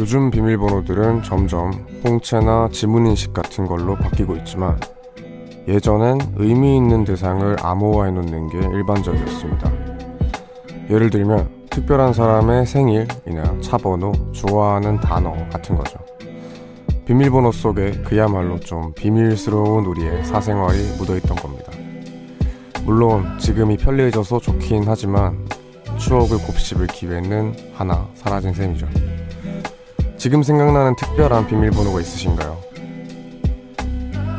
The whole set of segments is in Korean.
요즘 비밀번호들은 점점 홍채나 지문인식 같은 걸로 바뀌고 있지만 예전엔 의미 있는 대상을 암호화해 놓는 게 일반적이었습니다. 예를 들면 특별한 사람의 생일이나 차번호, 좋아하는 단어 같은 거죠. 비밀번호 속에 그야말로 좀 비밀스러운 우리의 사생활이 묻어있던 겁니다. 물론 지금이 편리해져서 좋긴 하지만 추억을 곱씹을 기회는 하나 사라진 셈이죠. 지금 생각나는 특별한 비밀번호가 있으신가요?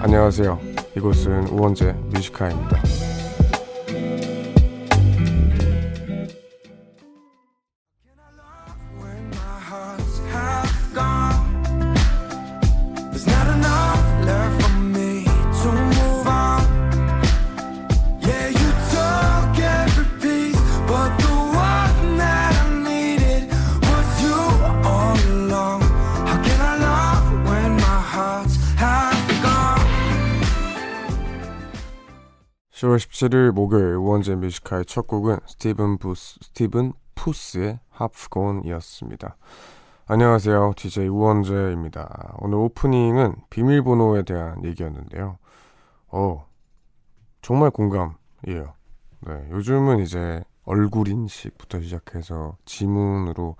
안녕하세요. 이곳은 우원재 뮤지카입니다. (10월 17일) 목요일 우원재 Music High의 첫 곡은 스티븐 부스 스티븐 푸스의 Half Gone이었습니다. 안녕하세요. DJ 우원재입니다. 오늘 오프닝은 비밀번호에 대한 얘기였는데요. 어, 정말 공감이에요. 네, 요즘은 이제 얼굴 인식부터 시작해서 지문으로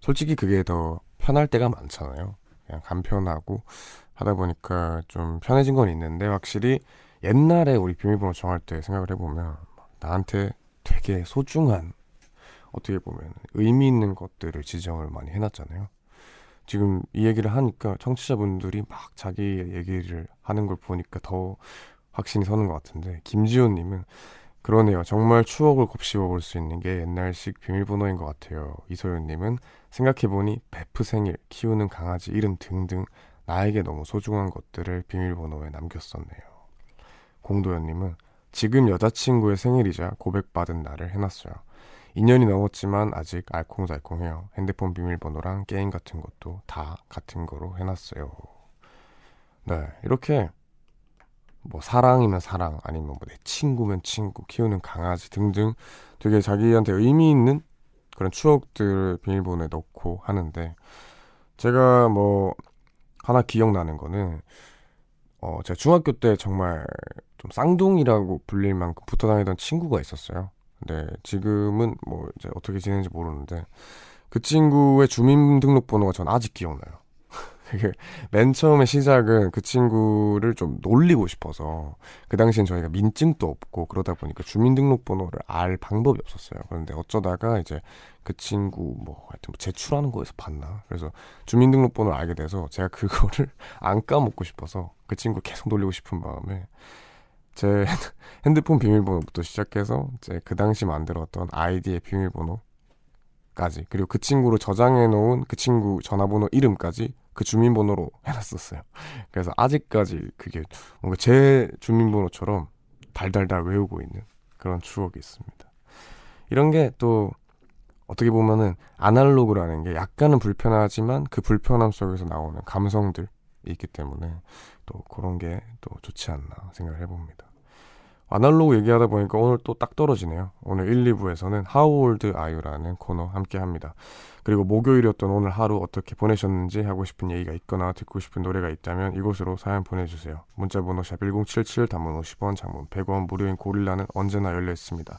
솔직히 그게 더 편할 때가 많잖아요. 그냥 간편하고 하다 보니까 좀 편해진 건 있는데 확실히 옛날에 우리 비밀번호 정할 때 생각을 해보면 나한테 되게 소중한 어떻게 보면 의미 있는 것들을 지정을 많이 해놨잖아요. 지금 이 얘기를 하니까 청취자분들이 막 자기 얘기를 하는 걸 보니까 더 확신이 서는 것 같은데 김지호님은 그러네요. 정말 추억을 곱씹어 볼 수 있는 게 옛날식 비밀번호인 것 같아요. 이소연님은 생각해보니 베프 생일, 키우는 강아지 이름 등등 나에게 너무 소중한 것들을 비밀번호에 남겼었네요. 공도현님은 지금 여자친구의 생일이자 고백받은 날을 해놨어요. 2년이 넘었지만 아직 알콩달콩해요. 핸드폰 비밀번호랑 게임 같은 것도 다 같은 거로 해놨어요. 네, 이렇게 뭐 사랑이면 사랑, 아니면 뭐 내 친구면 친구, 키우는 강아지 등등 되게 자기한테 의미 있는 그런 추억들을 비밀번호에 넣고 하는데 제가 뭐 하나 기억나는 거는 어 제가 중학교 때 정말 좀 쌍둥이라고 불릴 만큼 붙어 다니던 친구가 있었어요. 근데 지금은 뭐 이제 어떻게 지내는지 모르는데 그 친구의 주민등록번호가 전 아직 기억나요. 맨 처음에 시작은 그 친구를 좀 놀리고 싶어서 그 당시엔 저희가 민증도 없고 그러다 보니까 주민등록번호를 알 방법이 없었어요. 그런데 어쩌다가 이제 그 친구 뭐 하여튼 뭐 제출하는 거에서 봤나 그래서 주민등록번호를 알게 돼서 제가 그거를 안 까먹고 싶어서 그 친구 계속 놀리고 싶은 마음에 제 핸드폰 비밀번호부터 시작해서 이제 그 당시 만들었던 아이디의 비밀번호까지 그리고 그 친구로 저장해 놓은 그 친구 전화번호 이름까지 그 주민번호로 해놨었어요. 그래서 아직까지 그게 뭔가 제 주민번호처럼 달달달 외우고 있는 그런 추억이 있습니다. 이런 게 또 어떻게 보면은 아날로그라는 게 약간은 불편하지만 그 불편함 속에서 나오는 감성들이 있기 때문에 또 그런 게 또 좋지 않나 생각을 해봅니다. 아날로그 얘기하다 보니까 오늘 또 딱 떨어지네요. 오늘 1, 2부에서는 How Old Are You라는 코너 함께 합니다. 그리고 목요일이었던 오늘 하루 어떻게 보내셨는지 하고 싶은 얘기가 있거나 듣고 싶은 노래가 있다면 이곳으로 사연 보내주세요. 문자번호 샵 1077 단문 50원 장문 100원 무료인 고릴라는 언제나 열려 있습니다.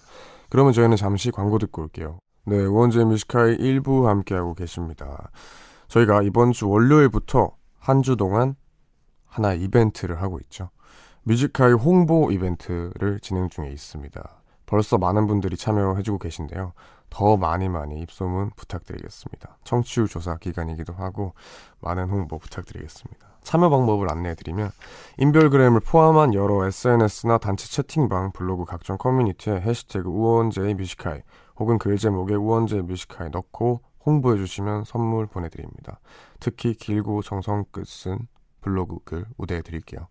그러면 저희는 잠시 광고 듣고 올게요. 네, 원재 Music High의 1부 함께하고 계십니다. 저희가 이번 주 월요일부터 한 주 동안 하나 이벤트를 하고 있죠. Music High 홍보 이벤트를 진행 중에 있습니다. 벌써 많은 분들이 참여해주고 계신데요. 더 많이 많이 입소문 부탁드리겠습니다. 청취율 조사 기간이기도 하고 많은 홍보 부탁드리겠습니다. 참여 방법을 안내해드리면 인별그램을 포함한 여러 SNS나 단체 채팅방, 블로그 각종 커뮤니티에 해시태그 우원재의 Music High 혹은 글 제목에 우원재의 Music High 넣고 홍보해주시면 선물 보내드립니다. 특히 길고 정성 깃든 블로그 글 우대해드릴게요.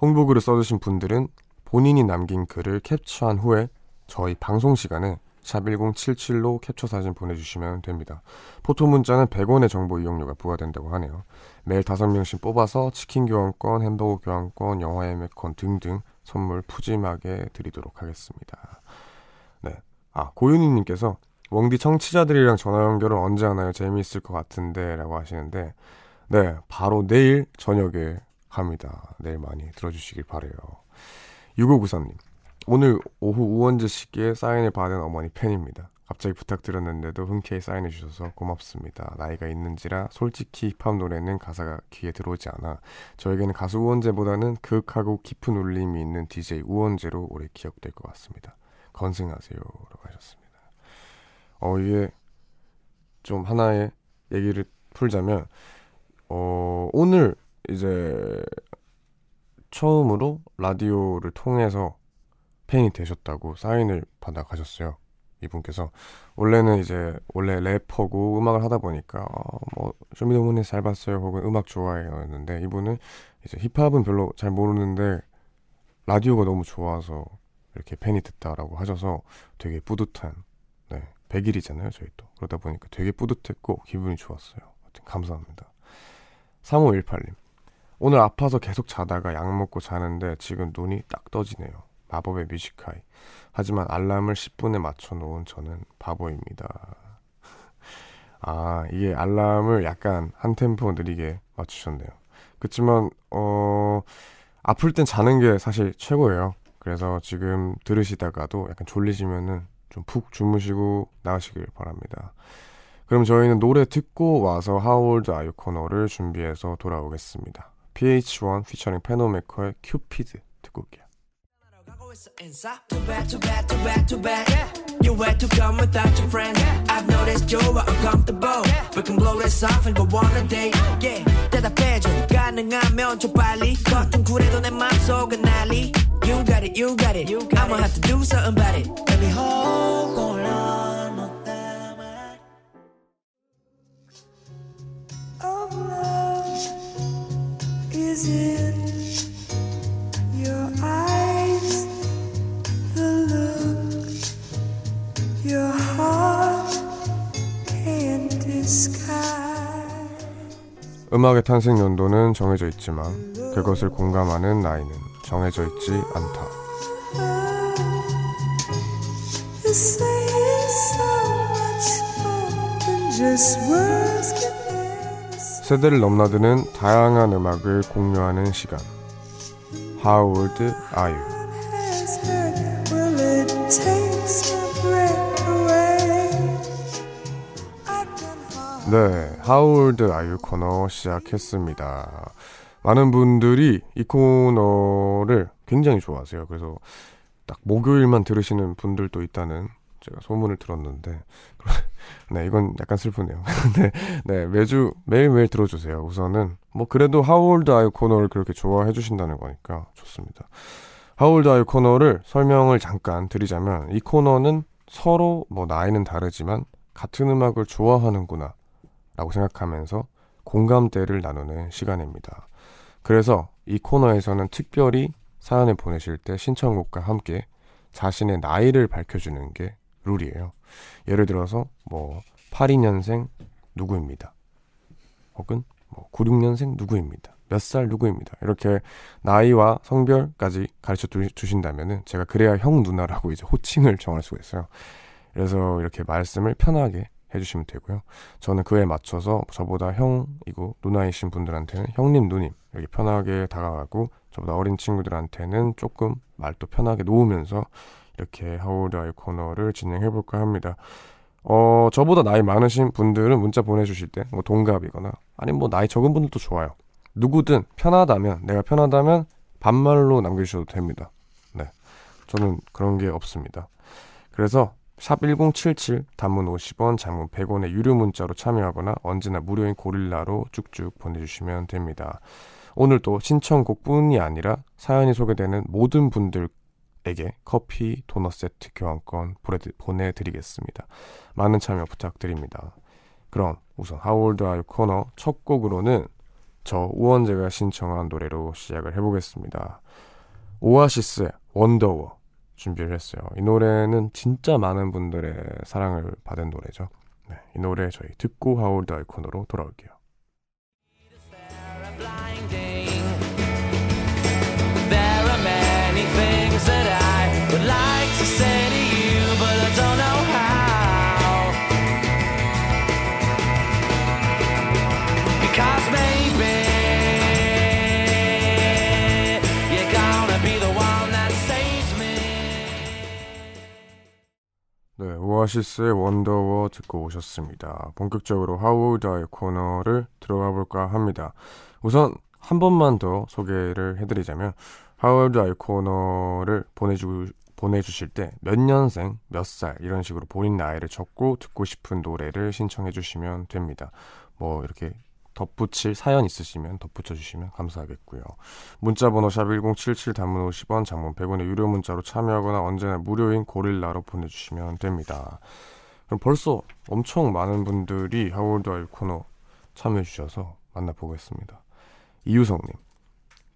홍보글을 써주신 분들은 본인이 남긴 글을 캡처한 후에 저희 방송 시간에 샵 1077로 캡처 사진 보내주시면 됩니다. 포토 문자는 100원의 정보 이용료가 부과된다고 하네요. 매일 5명씩 뽑아서 치킨 교환권, 햄버거 교환권, 영화 예매권 등등 선물 푸짐하게 드리도록 하겠습니다. 네. 아, 고윤희님께서 웡디 청취자들이랑 전화 연결을 언제 하나요? 재미있을 것 같은데 라고 하시는데 네 바로 내일 저녁에 합니다. 내일 많이 들어주시길 바래요. 6593님 오늘 오후 우원재 씨께 사인을 받은 어머니 팬입니다. 갑자기 부탁드렸는데도 흔쾌히 사인해 주셔서 고맙습니다. 나이가 있는지라 솔직히 힙합 노래는 가사가 귀에 들어오지 않아 저에게는 가수 우원재보다는 극하고 깊은 울림이 있는 DJ 우원재로 오래 기억될 것 같습니다. 건승하세요. 라고 하셨습니다. 어, 이게 좀 하나의 얘기를 풀자면, 어, 오늘 이제 처음으로 라디오를 통해서 팬이 되셨다고 사인을 받아 가셨어요. 이분께서. 원래는 이제 원래 래퍼고 음악을 하다 보니까 어, 뭐 쇼미더머니 잘 봤어요 혹은 음악 좋아해요였는데 이분은 이제 힙합은 별로 잘 모르는데 라디오가 너무 좋아서 이렇게 팬이 됐다라고 하셔서 되게 뿌듯한 네 100일이잖아요 저희 또. 그러다 보니까 되게 뿌듯했고 기분이 좋았어요. 감사합니다. 3518님 오늘 아파서 계속 자다가 약 먹고 자는데 지금 눈이 딱 떠지네요 마법의 뮤직하이 하지만 알람을 10분에 맞춰 놓은 저는 바보입니다. 아, 이게 알람을 약간 한 템포 느리게 맞추셨네요. 그렇지만 어 아플 땐 자는 게 사실 최고예요. 그래서 지금 들으시다가도 약간 졸리시면은 좀 푹 주무시고 나으시길 바랍니다. 그럼 저희는 노래 듣고 와서 Are You 코너를 준비해서 돌아오겠습니다. PH1 피처링 페노메커의 큐피드 듣고 올게요. Too too too too. You had to come without your friend. I've noticed you were uncomfortable. We can blow this off and go on a date. Yeah. 대답해줘. 가능하면 좀 빨리. 겉은 쿨해도 내 맘속은 난리. You got it, you got it. You got I'ma it. have to do something about it. Baby, hold on. 음악의 탄생 연도는 정해져 있지만 그것을 공감하는 나이는 정해져 있지 않다. 세대를 넘나드는 다양한 음악을 공유하는 시간. How old are you? 네, 하울드 아유 코너 시작했습니다. 많은 분들이 이 코너를 굉장히 좋아하세요. 그래서 딱 목요일만 들으시는 분들도 있다는 제가 소문을 들었는데, 네, 이건 약간 슬프네요. 네, 네, 매주, 매일 매일 들어주세요. 우선은, 뭐, 그래도 하울드 아유 코너를 그렇게 좋아해 주신다는 거니까 좋습니다. 하울드 아유 코너를 설명을 잠깐 드리자면, 이 코너는 서로 뭐, 나이는 다르지만, 같은 음악을 좋아하는구나. 라고 생각하면서 공감대를 나누는 시간입니다. 그래서 이 코너에서는 특별히 사연을 보내실 때 신청곡과 함께 자신의 나이를 밝혀주는 게 룰이에요. 예를 들어서 뭐 82년생 누구입니다. 혹은 뭐 96년생 누구입니다. 몇 살 누구입니다. 이렇게 나이와 성별까지 가르쳐 주신다면은 제가 그래야 형 누나라고 이제 호칭을 정할 수가 있어요. 그래서 이렇게 말씀을 편하게 해주시면 되고요. 저는 그에 맞춰서 저보다 형이고 누나이신 분들한테는 형님, 누님 이렇게 편하게 다가가고 저보다 어린 친구들한테는 조금 말도 편하게 놓으면서 이렇게 하우드 아이 코너를 진행해 볼까 합니다. 어, 저보다 나이 많으신 분들은 문자 보내주실 때, 뭐 동갑이거나, 아니면 뭐 나이 적은 분들도 좋아요. 누구든 편하다면, 내가 편하다면 반말로 남겨주셔도 됩니다. 네. 저는 그런 게 없습니다. 그래서 샵1077 단문 50원 장문 100원의 유료 문자로 참여하거나 언제나 무료인 고릴라로 쭉쭉 보내주시면 됩니다. 오늘 또 신청곡 뿐이 아니라 사연이 소개되는 모든 분들 에게 커피 도넛 세트 교환권 보내드리겠습니다. 많은 참여 부탁드립니다. 그럼 우선 하울드 아유 코너 첫 곡으로는 저 우원재가 신청한 노래로 시작을 해보겠습니다. 오아시스의 원더워 준비를 했어요. 이 노래는 진짜 많은 분들의 사랑을 받은 노래죠. 네, 이 노래 저희 듣고 하울드 아이콘으로 돌아올게요. that I would like to say to you, but I don't know how. Because maybe you're gonna be the one that saves me. 네, 오아시스의 원더워 듣고 오셨습니다. 본격적으로 How Would I 코너를 들어가 볼까 합니다. 우선 한 번만 더 소개를 해드리자면 하우다의 코너를 보내주, 보내주실 때 몇 년생, 몇 살 이런 식으로 본인 나이를 적고 듣고 싶은 노래를 신청해 주시면 됩니다. 뭐 이렇게 덧붙일 사연 있으시면 덧붙여 주시면 감사하겠고요. 문자 번호 샵 1077 단문 50원 장문 100원의 유료 문자로 참여하거나 언제나 무료인 고릴라로 보내 주시면 됩니다. 그럼 벌써 엄청 많은 분들이 How old are you 코너 참여해 주셔서 만나보겠습니다. 이유성 님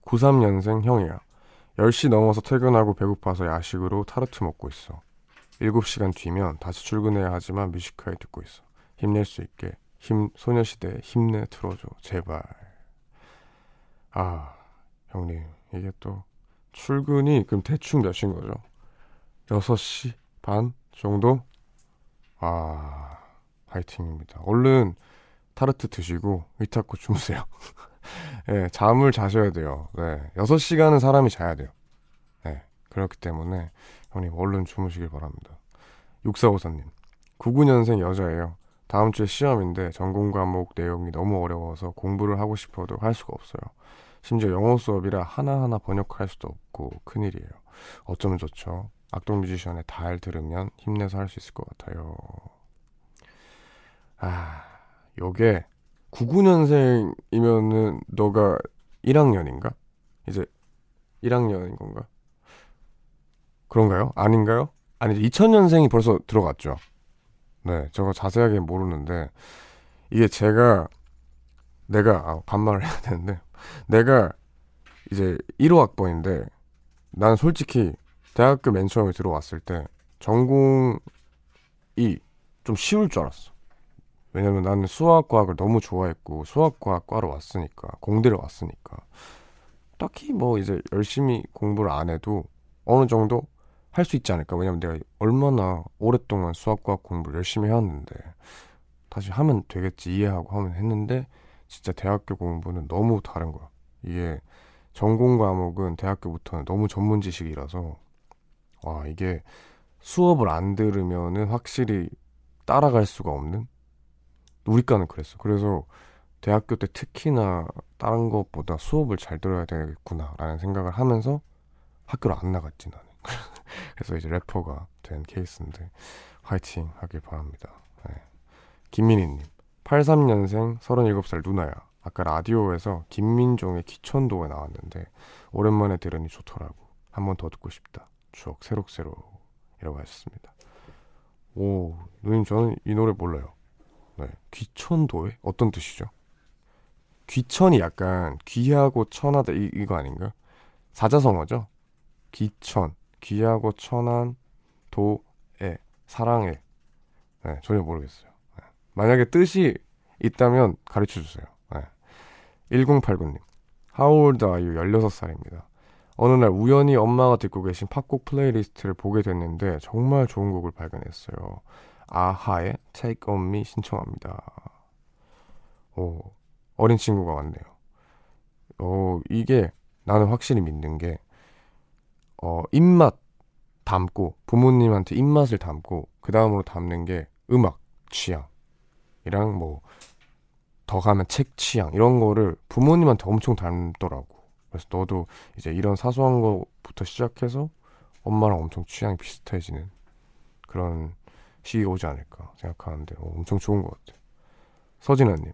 93년생 형이야 10시 넘어서 퇴근하고 배고파서 야식으로 타르트 먹고 있어. 7시간 뒤면 다시 출근해야 하지만 Music High 듣고 있어. 힘낼 수 있게 힘 소녀시대 힘내 틀어줘 제발. 아 형님 이게 또 출근이 그럼 대충 몇 시인 거죠? 6시 반 정도? 아 화이팅입니다. 얼른 타르트 드시고 위타코 주무세요. 예, 네, 잠을 자셔야 돼요 네 6시간은 사람이 자야 돼요 네, 그렇기 때문에 형님 얼른 주무시길 바랍니다 6454님 99년생 여자예요 다음 주에 시험인데 전공 과목 내용이 너무 어려워서 공부를 하고 싶어도 할 수가 없어요. 심지어 영어 수업이라 하나하나 번역할 수도 없고 큰일이에요. 어쩌면 좋죠. 악동 뮤지션의 달 들으면 힘내서 할 수 있을 것 같아요. 아, 요게 99년생이면은 너가 1학년인가? 이제 1학년인 건가? 그런가요? 아닌가요? 아니, 2000년생이 벌써 들어갔죠. 네, 저거 자세하게 모르는데 이게 제가 내가 아, 반말을 해야 되는데 내가 이제 1호 학번인데 난 솔직히 대학교 맨 처음에 들어왔을 때 전공이 좀 쉬울 줄 알았어. 왜냐면 나는 수학과학을 너무 좋아했고 수학과학과로 왔으니까 공대를 왔으니까 딱히 뭐 이제 열심히 공부를 안 해도 어느 정도 할 수 있지 않을까. 왜냐면 내가 얼마나 오랫동안 수학과학 공부를 열심히 해왔는데 다시 하면 되겠지 이해하고 하면 했는데 진짜 대학교 공부는 너무 다른 거야. 이게 전공 과목은 대학교부터는 너무 전문 지식이라서 와 이게 수업을 안 들으면은 확실히 따라갈 수가 없는 우리과는 그랬어. 그래서 대학교 때 특히나 다른 것보다 수업을 잘 들어야 되겠구나라는 생각을 하면서 학교를 안 나갔지 나는. 그래서 이제 래퍼가 된 케이스인데 화이팅 하길 바랍니다. 네. 김민희님 83년생 37살 누나야. 아까 라디오에서 김민종의 기천도에 나왔는데 오랜만에 들으니 좋더라고. 한 번 더 듣고 싶다. 추억 새록새록 이라고 하셨습니다. 오 누님 저는 이 노래 몰라요. 네. 귀천도애 어떤 뜻이죠? 귀천이 약간 귀하고 천하다 이, 이거 아닌가? 사자성어죠? 귀천 귀하고 천한 도에 사랑 애. 네, 전혀 모르겠어요. 네. 만약에 뜻이 있다면 가르쳐 주세요. 네. 1089님. How old are you? 16살입니다. 어느 날 우연히 엄마가 듣고 계신 팝곡 playlist를 보게 됐는데 정말 좋은 곡을 발견했어요. 아하의 Take On Me 신청합니다. 오, 어린 친구가 왔네요. 어, 이게 나는 확실히 믿는 게 어, 입맛 담고 부모님한테 입맛을 담고 그 다음으로 담는 게 음악 취향이랑 뭐 더 가면 책 취향 이런 거를 부모님한테 엄청 닮더라고. 그래서 너도 이제 이런 사소한 거부터 시작해서 엄마랑 엄청 취향이 비슷해지는 그런 시기 오지 않을까 생각하는데 어, 엄청 좋은 것 같아요. 서진아님,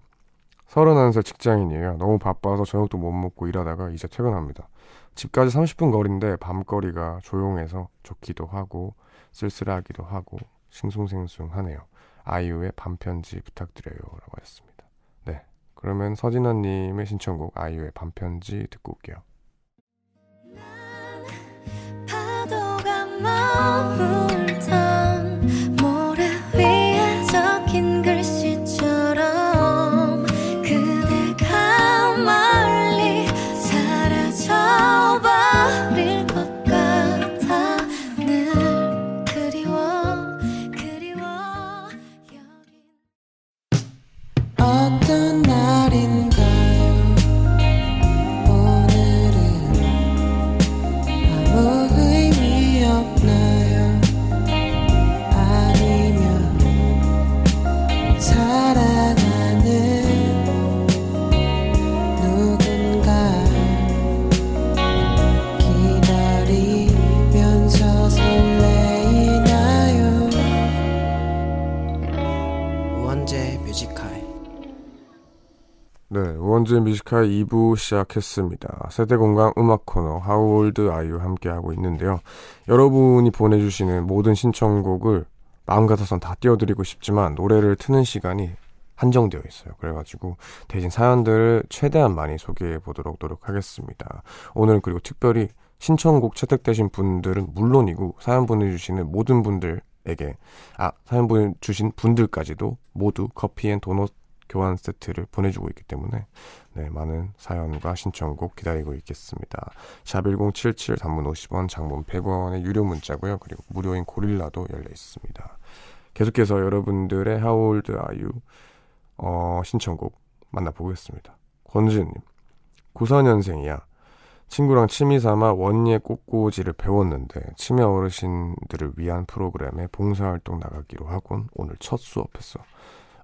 31살 직장인이에요. 너무 바빠서 저녁도 못 먹고 일하다가 이제 퇴근합니다. 집까지 30분 거리인데 밤거리가 조용해서 좋기도 하고 쓸쓸하기도 하고 싱숭생숭하네요. 아이유의 밤편지 부탁드려요. 라고 하셨습니다. 네. 그러면 서진아님의 신청곡 아이유의 밤편지 듣고 올게요. 파도가 우원재의 Music High 2부 시작했습니다. 세대공감 음악 코너 How old are you 함께하고 있는데요. 여러분이 보내주시는 모든 신청곡을 마음 같아선 다 띄워드리고 싶지만 노래를 트는 시간이 한정되어 있어요. 그래가지고 대신 사연들을 최대한 많이 소개해 보도록 노력하겠습니다. 오늘은 그리고 특별히 신청곡 채택되신 분들은 물론이고 사연 보내주시는 모든 분들에게 아 사연 보내주신 분들까지도 모두 커피 and 도넛 교환 세트를 보내주고 있기 때문에 네, 많은 사연과 신청곡 기다리고 있겠습니다. 샵 1077 단문 50원 장문 100원의 유료 문자고요. 그리고 무료인 고릴라도 열려 있습니다. 계속해서 여러분들의 How old are you? 어, 신청곡 만나보겠습니다. 권지은님 94년생이야. 친구랑 취미 삼아 원예 꽃꽂이를 배웠는데 치매 어르신들을 위한 프로그램에 봉사활동 나가기로 하곤 오늘 첫 수업했어.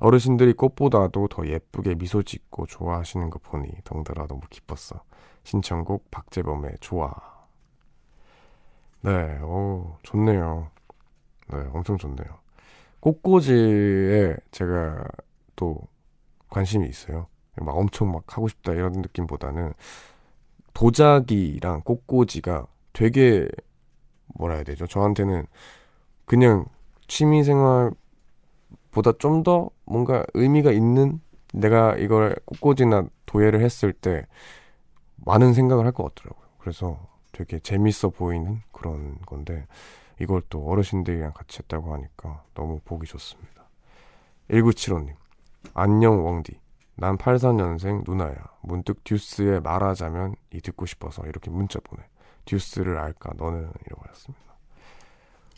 어르신들이 꽃보다도 더 예쁘게 미소 짓고 좋아하시는 거 보니 덩달아 너무 기뻤어. 신청곡 박재범의 좋아. 네, 오, 좋네요. 네, 엄청 좋네요. 꽃꽂이에 제가 또 관심이 있어요. 막 엄청 막 하고 싶다 이런 느낌보다는 도자기랑 꽃꽂이가 되게 뭐라 해야 되죠? 저한테는 그냥 취미생활 보다 좀 더 뭔가 의미가 있는 내가 이걸 꽃꽂이나 도예를 했을 때 많은 생각을 할 것 같더라고요. 그래서 되게 재밌어 보이는 그런 건데 이걸 또 어르신들이랑 같이 했다고 하니까 너무 보기 좋습니다. 1975님 안녕 웡디 난 84년생 누나야. 문득 듀스에 말하자면 이 듣고 싶어서 이렇게 문자 보내. 듀스를 알까 너는 이러고 왔습니다.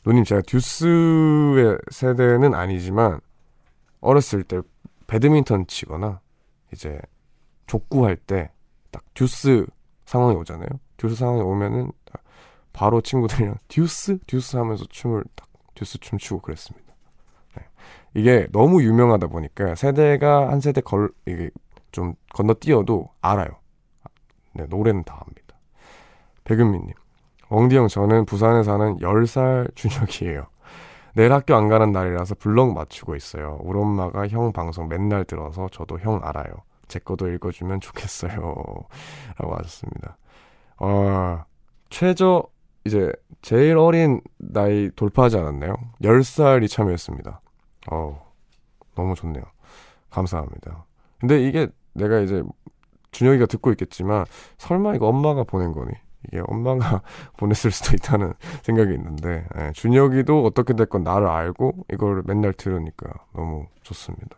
누님 제가 듀스의 세대는 아니지만 어렸을 때 배드민턴 치거나 이제 족구 할 때 딱 듀스 상황이 오잖아요. 듀스 상황이 오면은 바로 친구들이랑 듀스 듀스 하면서 춤을 딱 듀스 춤 추고 그랬습니다. 네. 이게 너무 유명하다 보니까 세대가 한 세대 걸 이게 좀 건너뛰어도 알아요. 네, 노래는 다 압니다. 백은미님, 웡디 형 저는 부산에 사는 10살 준혁이에요. 내일 학교 안 가는 날이라서 블럭 맞추고 있어요. 우리 엄마가 형 방송 맨날 들어서 저도 형 알아요. 제 거도 읽어주면 좋겠어요. 라고 하셨습니다. 어, 최저, 이제, 제일 어린 나이 돌파하지 않았나요? 10살이 참여했습니다. 어 너무 좋네요. 감사합니다. 근데 이게 내가 이제 준혁이가 듣고 있겠지만, 설마 이거 엄마가 보낸 거니? 이게 엄마가 보냈을 수도 있다는 생각이 있는데 예, 준혁이도 어떻게 됐건 나를 알고 이걸 맨날 들으니까 너무 좋습니다.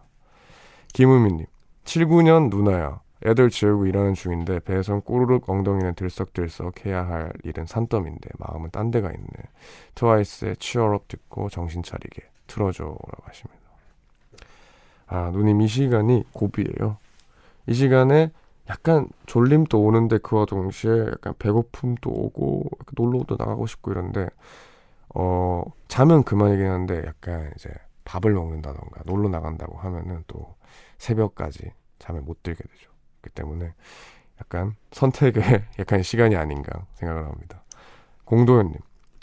김우민님 79년 누나야 애들 재우고 일하는 중인데 배에선 꼬르륵 엉덩이는 들썩들썩 해야 할 일은 산더미인데 마음은 딴 데가 있네. 트와이스의 치얼업 듣고 정신 차리게 틀어줘 라고 하십니다. 아 누님 이 시간이 고비예요. 이 시간에 약간 졸림도 오는데 그와 동시에 약간 배고픔도 오고 놀러도 나가고 싶고 이런데 어 자면 그만이긴 한데 약간 이제 밥을 먹는다던가 놀러 나간다고 하면은 또 새벽까지 잠을 못 들게 되죠. 그 때문에 약간 선택의 약간 시간이 아닌가 생각을 합니다. 공도현님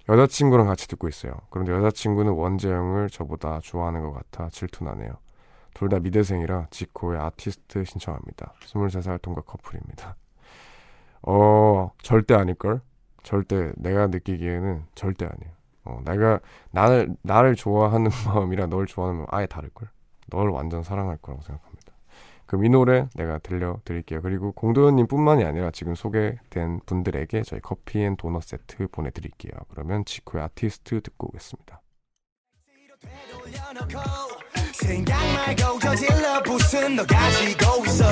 여자친구랑 같이 듣고 있어요. 그런데 여자친구는 원재 형을 저보다 좋아하는 것 같아 질투나네요. 둘 다 미대생이라 지코의 아티스트 신청합니다. 23살 동갑 커플입니다. 어, 절대 아닐걸? 절대 내가 느끼기에는 절대 아니에요. 어, 내가 나를 나를 좋아하는 마음이랑 널 좋아하는 마음 아예 다를걸. 널 완전 사랑할 거라고 생각합니다. 그럼 이 노래 내가 들려드릴게요. 그리고 공도현님 뿐만이 아니라 지금 소개된 분들에게 저희 커피 and 도넛 세트 보내드릴게요. 그러면 지코의 아티스트 듣고 오겠습니다. 생각 말고 저질러 부순 너 가지고 있어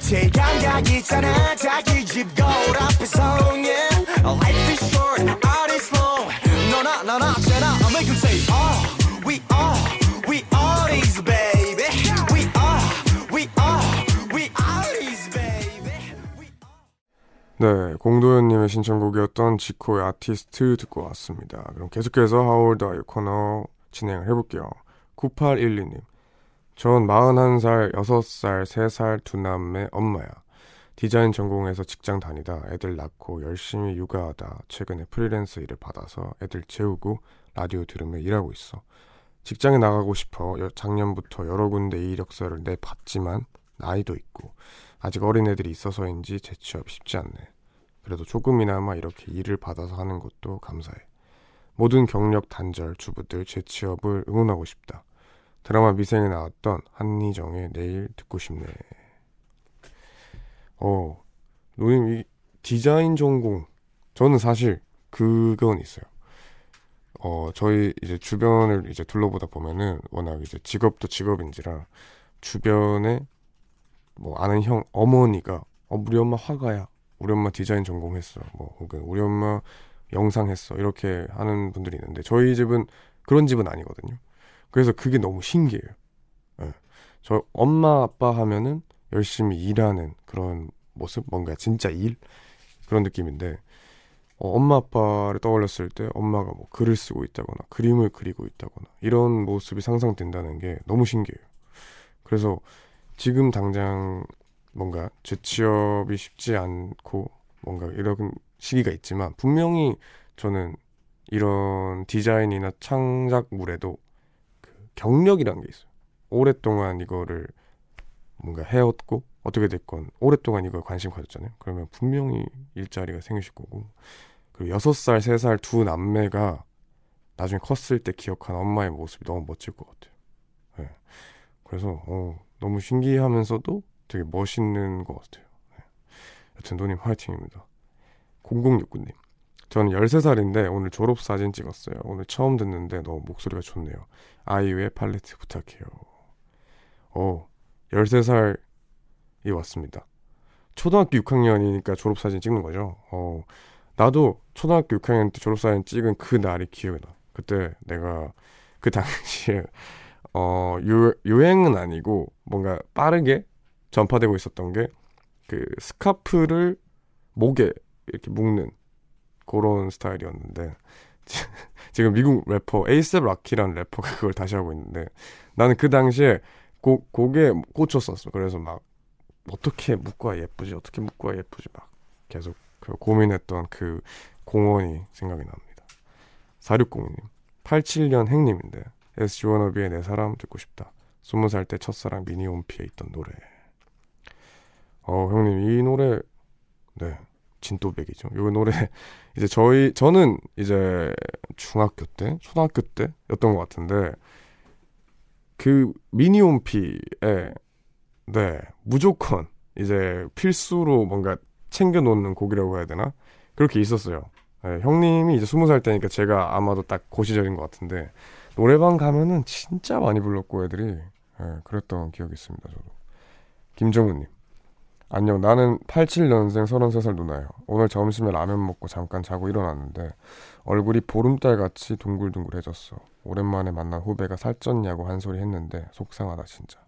제일 감각 있잖아 자기 집 거울 앞에서 yeah. Life is short, art is long 너나 나나 쟤나 I make you say oh We are, we are these baby 네, 공도현님의 신청곡이었던 지코의 아티스트 듣고 왔습니다. 그럼 계속해서 How old are you 코너 진행을 해볼게요. 9812님. 전 41살, 6살, 3살 두 남매 엄마야. 디자인 전공해서 직장 다니다 애들 낳고 열심히 육아하다 최근에 프리랜서 일을 받아서 애들 재우고 라디오 들으며 일하고 있어. 직장에 나가고 싶어 작년부터 여러 군데 이력서를 내봤지만 나이도 있고 아직 어린 애들이 있어서인지 재취업 쉽지 않네. 그래도 조금이나마 이렇게 일을 받아서 하는 것도 감사해. 모든 경력 단절 주부들 재취업을 응원하고 싶다. 드라마 미생에 나왔던 한희정의 내일 듣고 싶네. 어, 노님 이 디자인 전공 저는 사실 그건 있어요. 어, 저희 이제 주변을 이제 둘러보다 보면은 워낙 이제 직업도 직업인지라 주변에 뭐 아는 형 어머니가 어 우리 엄마 화가야. 우리 엄마 디자인 전공했어. 뭐 혹은 우리 엄마 영상 했어. 이렇게 하는 분들이 있는데 저희 집은 그런 집은 아니거든요. 그래서 그게 너무 신기해요. 네. 저 엄마 아빠 하면은 열심히 일하는 그런 모습 뭔가 진짜 일 그런 느낌인데 어, 엄마 아빠를 떠올렸을 때 엄마가 뭐 글을 쓰고 있다거나 그림을 그리고 있다거나 이런 모습이 상상된다는 게 너무 신기해요. 그래서 지금 당장 뭔가 재취업이 쉽지 않고 뭔가 이런 시기가 있지만 분명히 저는 이런 디자인이나 창작물에도 그 경력이란 게 있어요. 오랫동안 이거를 뭔가 해왔고 어떻게 됐건 오랫동안 이걸 관심 가졌잖아요. 그러면 분명히 일자리가 생기실 거고 그리고 6살, 3살 두 남매가 나중에 컸을 때 기억한 엄마의 모습이 너무 멋질 것 같아요. 네. 그래서 어, 너무 신기하면서도 되게 멋있는 것 같아요. 네. 여튼 노님 화이팅입니다. 0069님 저는 13살인데 오늘 졸업사진 찍었어요. 오늘 처음 듣는데 너무 목소리가 좋네요. 아이유의 팔레트 부탁해요. 어, 13살이 왔습니다. 초등학교 6학년이니까 졸업사진 찍는 거죠. 어, 나도 초등학교 6학년 때 졸업사진 찍은 그 날이 기억이 나. 그때 내가 그 당시에 어, 유, 유행은 아니고 뭔가 빠르게 전파되고 있었던 게 그 스카프를 목에 이렇게 묶는 그런 스타일이었는데 지금 미국 래퍼 에이셉 락키라는 래퍼가 그걸 다시 하고 있는데 나는 그 당시에 고, 곡에 꽂혔었어. 그래서 막 어떻게 묶어야 예쁘지? 어떻게 묶어야 예쁘지? 막 계속 그 고민했던 그 공원이 생각이 납니다. 4602님 87년 행님인데 SG 워너비의 내 사람 듣고 싶다. 20살 때 첫사랑 미니홈피에 있던 노래. 어 형님 이 노래 네 진또백이죠. 이 노래 이제 저희 저는 이제 중학교 때 초등학교 때였던 것 같은데 그 미니홈피에 네 무조건 이제 필수로 뭔가 챙겨 놓는 곡이라고 해야 되나 그렇게 있었어요. 네, 형님이 이제 스무 살 때니까 제가 아마도 딱그 시절인 것 같은데 노래방 가면은 진짜 많이 불렀고 애들이 네, 그랬던 기억이 있습니다. 저도 김정우님 안녕 나는 87년생 33살 누나예요. 오늘 점심에 라면 먹고 잠깐 자고 일어났는데 얼굴이 보름달 같이 둥글둥글해졌어. 오랜만에 만난 후배가 살쪘냐고 한 소리 했는데 속상하다 진짜.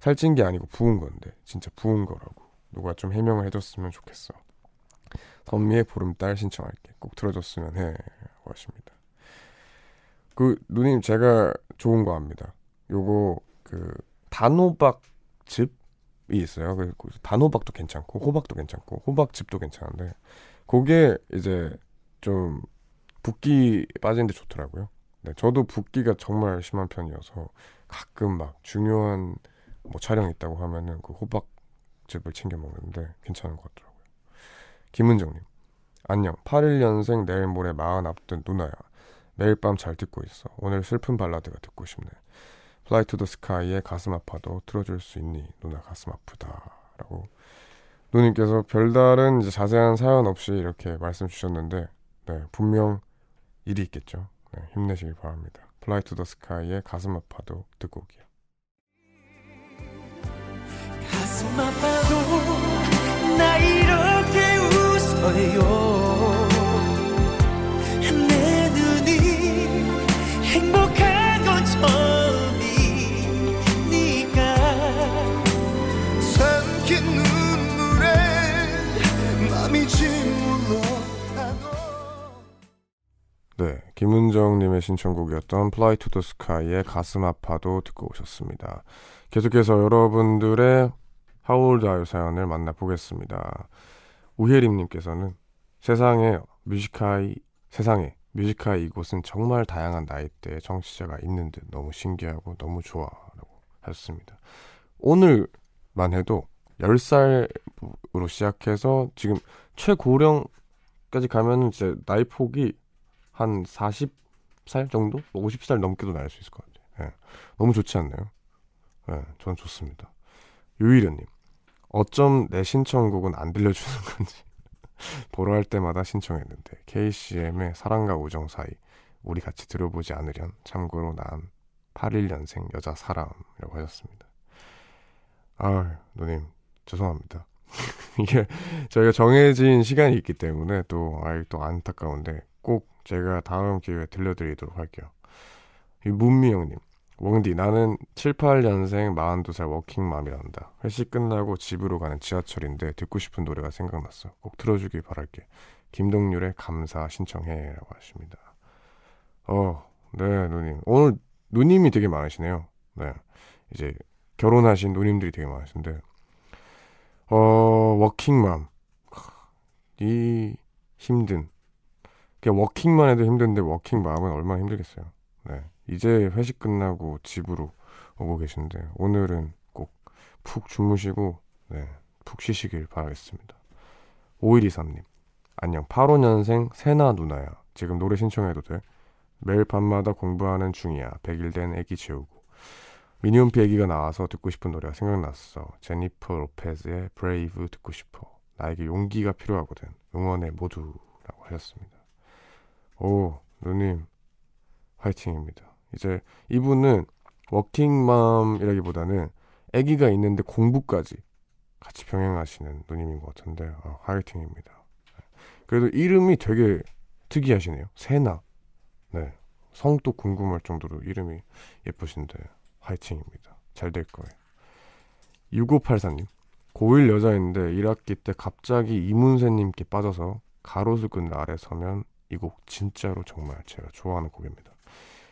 살찐 게 아니고 부은 건데 진짜 부은 거라고. 누가 좀 해명을 해줬으면 좋겠어. 선미의 보름달 신청할게. 꼭 들어줬으면 해. 하십니다. 그 누님 제가 좋은 거 합니다. 요거 그 단호박즙이 있어요. 그 단호박도 괜찮고 호박도 괜찮고 호박즙도 괜찮은데 그게 이제 좀 붓기 빠지는데 좋더라고요. 네, 저도 붓기가 정말 심한 편이어서 가끔 막 중요한 뭐 촬영 있다고 하면은 그 호박즙을 챙겨 먹는데 괜찮은 것 같더라고요. 김은정님, 안녕. 81년생 내일 모레 마흔 앞둔 누나야. 매일 밤 잘 듣고 있어. 오늘 슬픈 발라드가 듣고 싶네. Fly to the Sky의 가슴 아파도 틀어줄 수 있니? 누나 가슴 아프다. 라고 누님께서 별다른 이제 자세한 사연 없이 이렇게 말씀 주셨는데 네, 분명 일이 있겠죠. 네, 힘내시길 바랍니다. Fly to the Sky의 가슴 아파도 듣고 오게요. 가슴 아파도 나 이렇게 웃어요. 네, 김은정님의 신청곡이었던 Fly to the Sky의 가슴 아파도 듣고 오셨습니다. 계속해서 여러분들의 How old are you 사연을 만나보겠습니다. 우혜림님께서는 세상에 뮤지카이, 세상에 뮤지카이 이곳은 정말 다양한 나이대의 정치자가 있는 듯 너무 신기하고 너무 좋아 라고 하셨습니다. 오늘만 해도 10살으로 시작해서 지금 최고령까지 가면은 이제 나이 폭이 한 40살 정도? 50살 넘게도 날 수 있을 것 같아요. 예. 너무 좋지 않나요? 예, 저는 좋습니다. 유일현님, 어쩜 내 신청곡은 안 들려주는 건지. 보러 할 때마다 신청했는데 KCM의 사랑과 우정 사이 우리 같이 들어보지 않으련 참고로 난 81년생 여자 사람이라고 하셨습니다. 아, 누님 죄송합니다. 이게 저희가 정해진 시간이 있기 때문에 또 아이 또 안타까운데 꼭 제가 다음 기회에 들려드리도록 할게요. 이 문미영님 웡디 나는 7, 8년생 42살 워킹맘이란다. 회식 끝나고 집으로 가는 지하철인데 듣고 싶은 노래가 생각났어. 꼭 틀어주길 바랄게. 김동률의 감사 신청해 라고 하십니다. 어, 네 누님. 오늘 누님이 되게 많으시네요. 네. 이제 결혼하신 누님들이 되게 많으신데 어, 워킹맘. 이 힘든. 그냥 워킹만 해도 힘든데 워킹맘은 얼마나 힘들겠어요. 네. 이제 회식 끝나고 집으로 오고 계신데 오늘은 꼭 푹 주무시고 네, 푹 쉬시길 바라겠습니다. 5123님. 안녕. 85년생 세나 누나야. 지금 노래 신청해도 돼? 매일 밤마다 공부하는 중이야. 100일 된 애기 재우고. 미니홈피 애기가 나와서 듣고 싶은 노래가 생각났어. 제니퍼 로페즈의 Brave 듣고 싶어. 나에게 용기가 필요하거든. 응원해 모두라고 하셨습니다 오 누님 화이팅입니다 이제 이분은 워킹맘이라기보다는 아기가 있는데 공부까지 같이 병행하시는 누님인 것 같은데 아, 화이팅입니다. 그래도 이름이 되게 특이하시네요. 세나. 네. 성도 궁금할 정도로 이름이 예쁘신데 화이팅입니다. 잘 될 거예요. 6584님. 고1 여자인데 1학기 때 갑자기 이문세님께 빠져서 가로수 끈 아래 서면 이 곡 진짜로 정말 제가 좋아하는 곡입니다.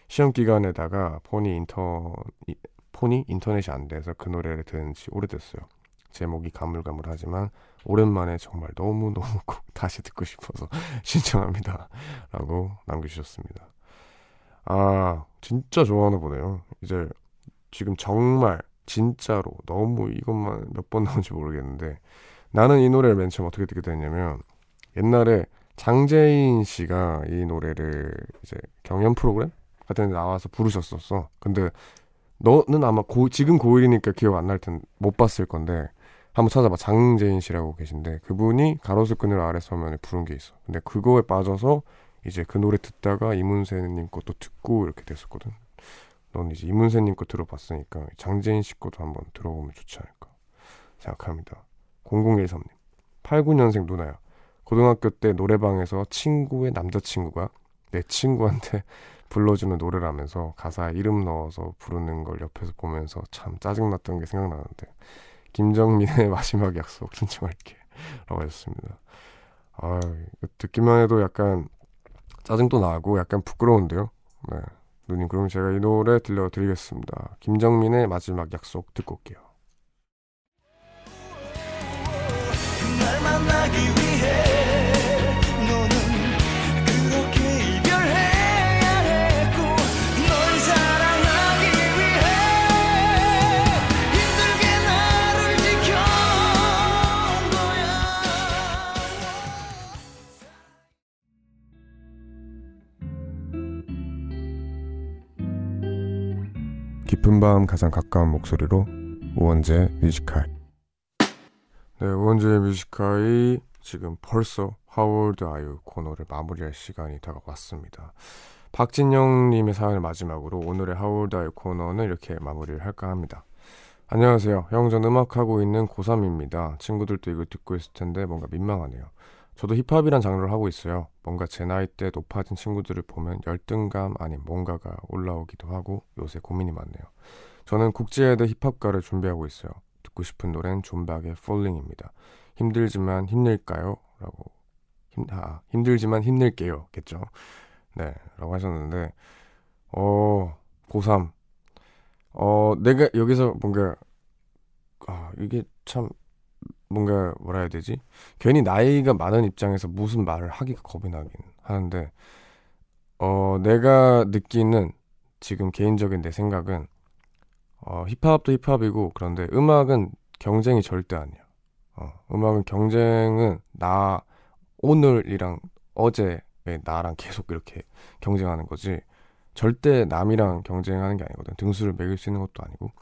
시험 기간에다가 폰이 인터 폰이 인터넷이 안 돼서 그 노래를 들은 지 오래됐어요. 제목이 가물가물하지만 오랜만에 정말 너무너무 꼭 다시 듣고 싶어서 신청합니다. 라고 남겨주셨습니다. 아, 진짜 좋아하나 보네요. 이제 지금 정말 진짜로 너무 이것만 몇 번 나온지 모르겠는데 나는 이 노래를 맨 처음 어떻게 듣게 됐냐면 옛날에 장재인 씨가 이 노래를 이제 경연 프로그램 같은 데 나와서 부르셨었어. 근데 너는 아마 고, 지금 고1이니까 기억 안 날 텐데 못 봤을 건데 한번 찾아봐. 장재인 씨라고 계신데 그분이 가로수 그늘 아래 서면에 부른 게 있어. 근데 그거에 빠져서 이제 그 노래 듣다가 이문세님 것도 듣고 이렇게 됐었거든. 넌 이제 이문세님 거 들어봤으니까 장재인 씨 것도 한번 들어보면 좋지 않을까 생각합니다. 0013님. 89년생 누나야. 고등학교 때 노래방에서 친구의 남자친구가 내 친구한테 불러주는 노래라면서 가사에 이름 넣어서 부르는 걸 옆에서 보면서 참 짜증났던 게 생각나는데 김정민의 마지막 약속 신청할게 라고 하셨습니다. 아 듣기만 해도 약간 짜증도 나고 약간 부끄러운데요. 네. 누님 그럼 제가 이 노래 들려드리겠습니다. 김정민의 마지막 약속 듣고 올게요. 깊은 밤 가장 가까운 목소리로 우원재 Music High. 네 우원재 Music High 이 지금 벌써 How old are you 코너를 마무리할 시간이 다가왔습니다. 박진영님의 사연을 마지막으로 오늘의 How old are you 코너는 이렇게 마무리를 할까 합니다. 안녕하세요. 형 전 음악하고 있는 고3입니다. 친구들도 이걸 듣고 있을 텐데 뭔가 민망하네요 저도 힙합이란 장르를 하고 있어요. 뭔가 제 나이 때 높아진 친구들을 보면 열등감 아닌 뭔가가 올라오기도 하고 요새 고민이 많네요. 저는 국제예대 힙합가를 준비하고 있어요. 듣고 싶은 노래는 존박의 Falling입니다. 힘들지만 힘낼까요? 라고 힘, 아, 힘들지만 힘낼게요. 겠죠? 네, 라고 하셨는데 어, 고3 어, 내가 여기서 뭔가 아, 이게 참 뭔가 뭐라 해야 되지? 괜히 나이가 많은 입장에서 무슨 말을 하기가 겁이 나긴 하는데 어 내가 느끼는 지금 개인적인 내 생각은 어 힙합도 힙합이고 그런데 음악은 경쟁이 절대 아니야. 어, 음악은 경쟁은 나 오늘이랑 어제의 나랑 계속 이렇게 경쟁하는 거지. 절대 남이랑 경쟁하는 게 아니거든. 등수를 매길 수 있는 것도 아니고.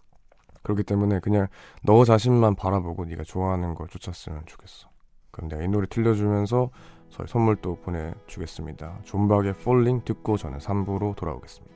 그렇기 때문에 그냥 너 자신만 바라보고 네가 좋아하는 걸 쫓았으면 좋겠어. 그럼 내가 이 노래 들려주면서 저희 선물도 보내주겠습니다. 존박의 Falling 듣고 저는 3부로 돌아오겠습니다.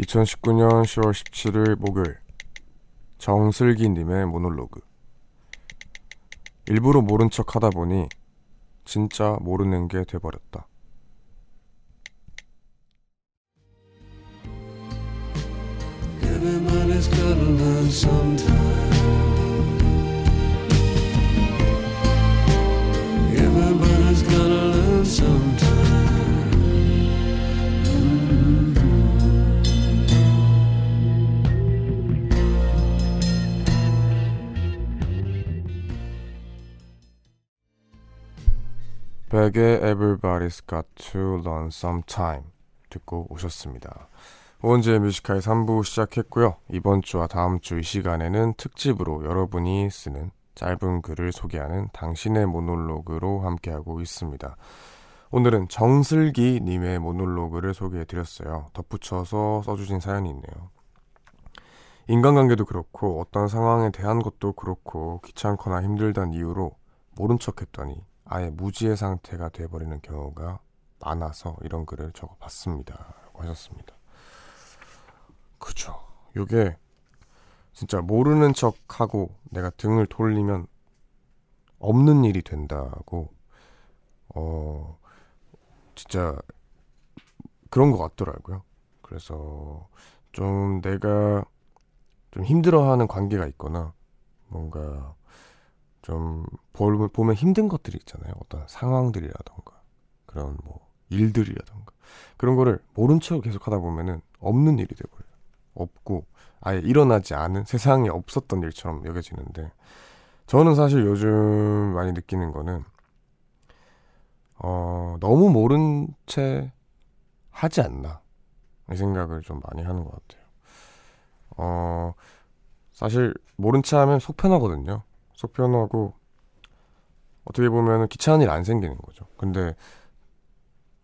2019년 10월 17일 목요일 정슬기님의 모놀로그 일부러 모른 척 하다 보니 진짜 모르는 게 돼버렸다. Beck의 Everybody's Got to Learn Sometime 듣고 오셨습니다. 우원재의 Music High 3부 시작했고요. 이번 주와 다음 주 이 시간에는 특집으로 여러분이 쓰는 짧은 글을 소개하는 당신의 모놀로그로 함께하고 있습니다. 오늘은 정슬기 님의 모놀로그를 소개해 드렸어요. 덧붙여서 써주신 사연이 있네요. 인간관계도 그렇고 어떤 상황에 대한 것도 그렇고 귀찮거나 힘들다는 이유로 모른 척 했더니 아예 무지의 상태가 돼버리는 경우가 많아서 이런 글을 적어봤습니다. 라고 하셨습니다. 그죠. 요게 진짜 모르는 척 하고 내가 등을 돌리면 없는 일이 된다고, 어, 진짜 그런 것 같더라고요. 그래서 좀 내가 좀 힘들어하는 관계가 있거나 뭔가 좀 보면 힘든 것들이 있잖아요. 어떤 상황들이라던가 그런 뭐 일들이라던가 그런 거를 모른 척 계속 하다 보면은 없는 일이 돼버려요. 없고 아예 일어나지 않은 세상에 없었던 일처럼 여겨지는데 저는 사실 요즘 많이 느끼는 거는 어 너무 모른 채 하지 않나 이 생각을 좀 많이 하는 것 같아요. 어 사실 모른 채 하면 속 편하거든요. 속 편하고 어떻게 보면 귀찮은 일 안 생기는 거죠. 근데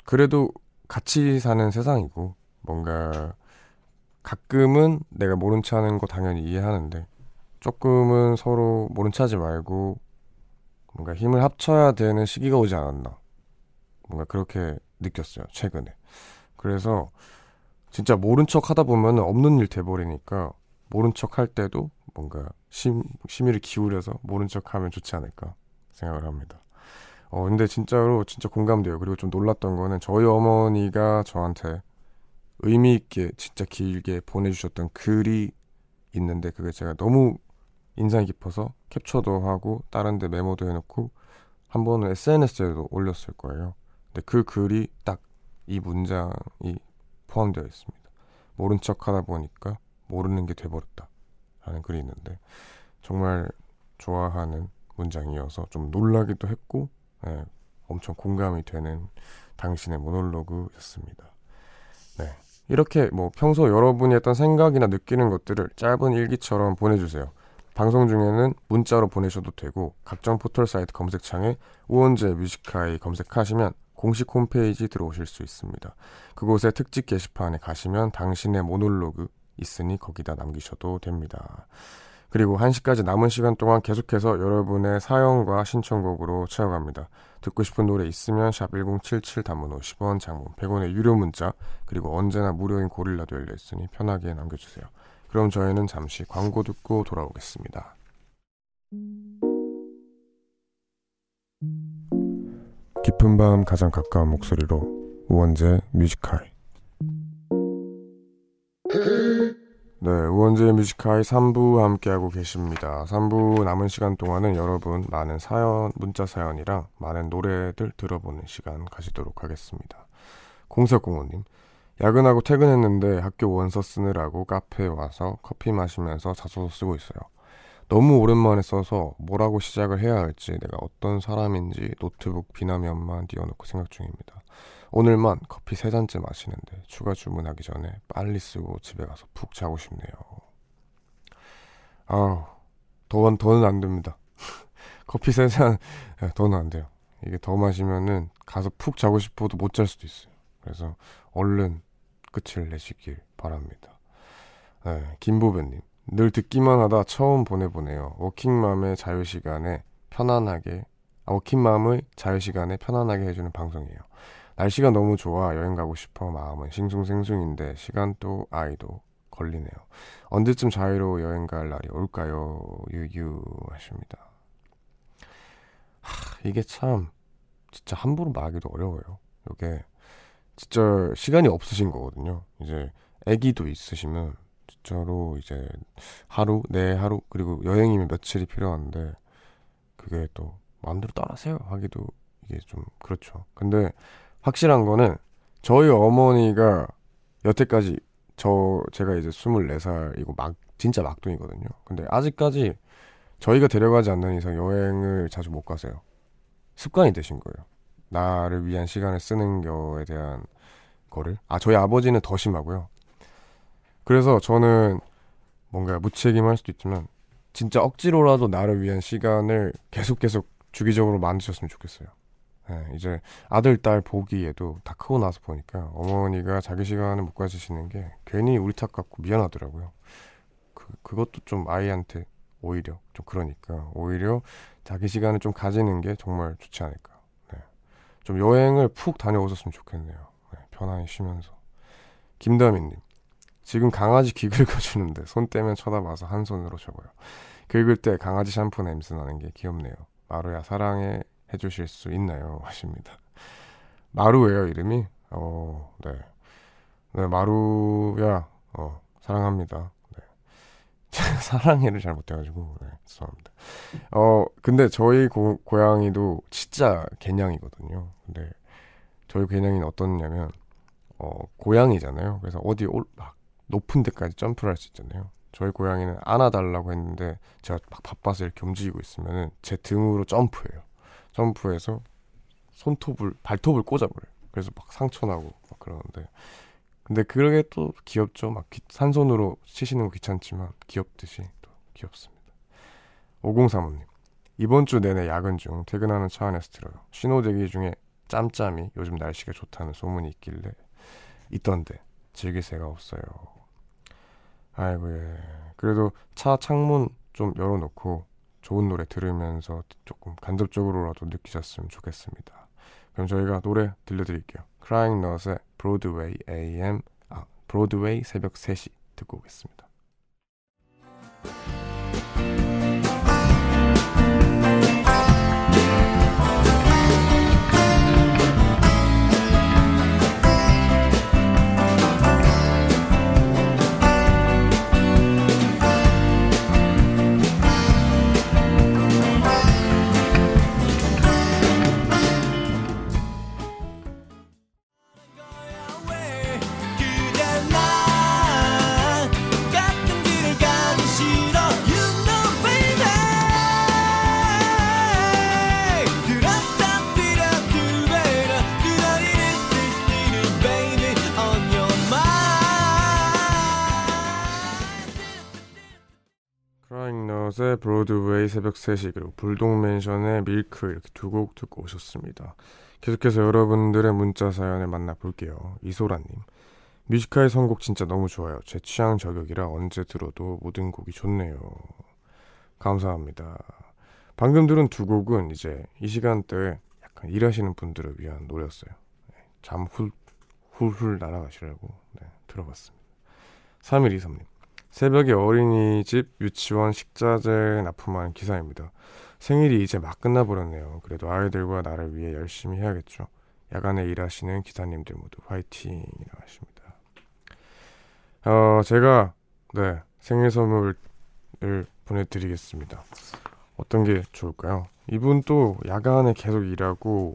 그래도 같이 사는 세상이고 뭔가 가끔은 내가 모른 체 하는 거 당연히 이해하는데 조금은 서로 모른 체 하지 말고 뭔가 힘을 합쳐야 되는 시기가 오지 않았나. 뭔가 그렇게 느꼈어요, 최근에. 그래서 진짜 모른 척 하다 보면 없는 일 돼버리니까 모른 척 할 때도 뭔가 심, 심의를 기울여서 모른 척 하면 좋지 않을까 생각을 합니다. 어, 근데 진짜로 진짜 공감돼요. 그리고 좀 놀랐던 거는 저희 어머니가 저한테 의미 있게 진짜 길게 보내주셨던 글이 있는데 그게 제가 너무 인상이 깊어서 캡처도 하고 다른 데 메모도 해놓고 한 번은 SNS에도 올렸을 거예요. 근데 그 글이 딱 이 문장이 포함되어 있습니다. 모른 척 하다 보니까 모르는 게 돼버렸다. 라는 글이 있는데 정말 좋아하는 문장이어서 좀 놀라기도 했고 네, 엄청 공감이 되는 당신의 모놀로그였습니다. 네. 이렇게 뭐 평소 여러분이 했던 생각이나 느끼는 것들을 짧은 일기처럼 보내주세요. 방송 중에는 문자로 보내셔도 되고 각종 포털 사이트 검색창에 우원재 뮤지카이 검색하시면 공식 홈페이지 들어오실 수 있습니다. 그곳에 특집 게시판에 가시면 당신의 모놀로그 있으니 거기다 남기셔도 됩니다. 그리고 1시까지 남은 시간 동안 계속해서 여러분의 사연과 신청곡으로 채워갑니다. 듣고 싶은 노래 있으면 샵1077 단문 50원, 장문 100원의 유료 문자 그리고 언제나 무료인 고릴라도 열려있으니 편하게 남겨주세요. 그럼 저희는 잠시 광고 듣고 돌아오겠습니다. 깊은 밤 가장 가까운 목소리로 우원재 Music High 네, 우원재의 Music High 3부 함께하고 계십니다. 3부 남은 시간 동안은 여러분 많은 사연, 문자 사연이랑 많은 노래들 들어보는 시간 가지도록 하겠습니다. 공사공호님, 야근하고 퇴근했는데 학교 원서 쓰느라고 카페에 와서 커피 마시면서 자소서 쓰고 있어요. 너무 오랜만에 써서 뭐라고 시작을 해야 할지 내가 어떤 사람인지 노트북 비나면만 띄워놓고 생각 중입니다. 오늘만 커피 세 잔째 마시는데 추가 주문하기 전에 빨리 쓰고 집에 가서 푹 자고 싶네요. 아우, 더는, 더는 안 됩니다. 커피 세 잔, 예, 더는 안 돼요. 이게 더 마시면은 가서 푹 자고 싶어도 못 잘 수도 있어요. 그래서 얼른 끝을 내시길 바랍니다. 네, 김보배님. 늘 듣기만 하다 처음 보내보네요. 워킹맘의 자유시간에 편안하게, 아, 워킹맘의 자유시간에 편안하게 해주는 방송이에요. 날씨가 너무 좋아 여행 가고 싶어 마음은 싱숭생숭인데 시간도 아이도 걸리네요. 언제쯤 자유로 여행 갈 날이 올까요? 유유 하십니다. 하, 이게 참 진짜 함부로 말하기도 어려워요. 이게 진짜 시간이 없으신 거거든요. 이제 아기도 있으시면 진짜로 이제 하루, 내네 하루 그리고 여행이면 며칠이 필요한데 그게 또 마음대로 따라세요 하기도 이게 좀 그렇죠. 근데 확실한 거는 저희 어머니가 여태까지 저 제가 이제 24살이고 막 진짜 막둥이거든요. 근데 아직까지 저희가 데려가지 않는 이상 여행을 자주 못 가세요. 습관이 되신 거예요. 나를 위한 시간을 쓰는 거에 대한 거를. 아, 저희 아버지는 더 심하고요. 그래서 저는 뭔가 무책임할 수도 있지만 진짜 억지로라도 나를 위한 시간을 계속 계속 주기적으로 만드셨으면 좋겠어요. 네, 이제 아들, 딸 보기에도 다 크고 나서 보니까 어머니가 자기 시간을 못 가지시는 게 괜히 우리 탓 같고 미안하더라고요. 그, 그것도 좀 아이한테 오히려 좀 그러니까 오히려 자기 시간을 좀 가지는 게 정말 좋지 않을까. 네. 좀 여행을 푹 다녀오셨으면 좋겠네요. 네, 편안히 쉬면서. 김다민님, 지금 강아지 귀 긁어주는데 손 떼면 쳐다봐서 한 손으로 적어요. 긁을 때 강아지 샴푸 냄새 나는 게 귀엽네요. 마루야 사랑해 해주실 수 있나요? 하십니다. 마루예요 이름이? 어, 네. 네, 마루야, 어, 사랑합니다. 네. 사랑해를 잘 못해가지고, 네, 죄송합니다. 어, 근데 저희 고, 고양이도 진짜 개냥이거든요. 근데 저희 개냥이는 어떻냐면, 어, 고양이잖아요. 그래서 어디 올, 막 높은 데까지 점프를 할 수 있잖아요. 저희 고양이는 안아달라고 했는데 제가 막 바빠서 이렇게 움직이고 있으면 제 등으로 점프해요. 점프해서 손톱을 발톱을 꽂아버려요. 그래서 막 상처 나고 막 그러는데 근데 그게 또 귀엽죠. 막 산손으로 치시는 거 귀찮지만 귀엽듯이 또 귀엽습니다. 5035님 이번 주 내내 야근 중 퇴근하는 차 안에서 들어요. 신호 대기 중에 짬짬이 요즘 날씨가 좋다는 소문이 있길래 있던데 즐길 새가 없어요. 아이고 예. 그래도 차 창문 좀 열어놓고 좋은 노래 들으면서 조금 간접적으로라도 느끼셨으면 좋겠습니다. 그럼 저희가 노래 들려드릴게요. Crying Nut의 Broadway AM, 아, 브로드웨이 새벽 3시 듣고 오겠습니다. 의 브로드웨이 새벽 3시 그리고 불독맨션의 밀크 이렇게 두 곡 듣고 오셨습니다. 계속해서 여러분들의 문자 사연을 만나볼게요. 이소라님 뮤지컬 선곡 진짜 너무 좋아요. 제 취향 저격이라 언제 들어도 모든 곡이 좋네요. 감사합니다. 방금 들은 두 곡은 이제 이 시간대에 약간 일하시는 분들을 위한 노래였어요. 네, 잠 훌, 훌훌 날아가시라고 네, 들어봤습니다. 3123님. 새벽에 어린이집, 유치원, 식자재 납품한 기사입니다. 생일이 이제 막 끝나버렸네요. 그래도 아이들과 나를 위해 열심히 해야겠죠. 야간에 일하시는 기사님들 모두 화이팅이라고 하십니다. 어, 제가 네 생일 선물을 보내드리겠습니다. 어떤 게 좋을까요? 이분 또 야간에 계속 일하고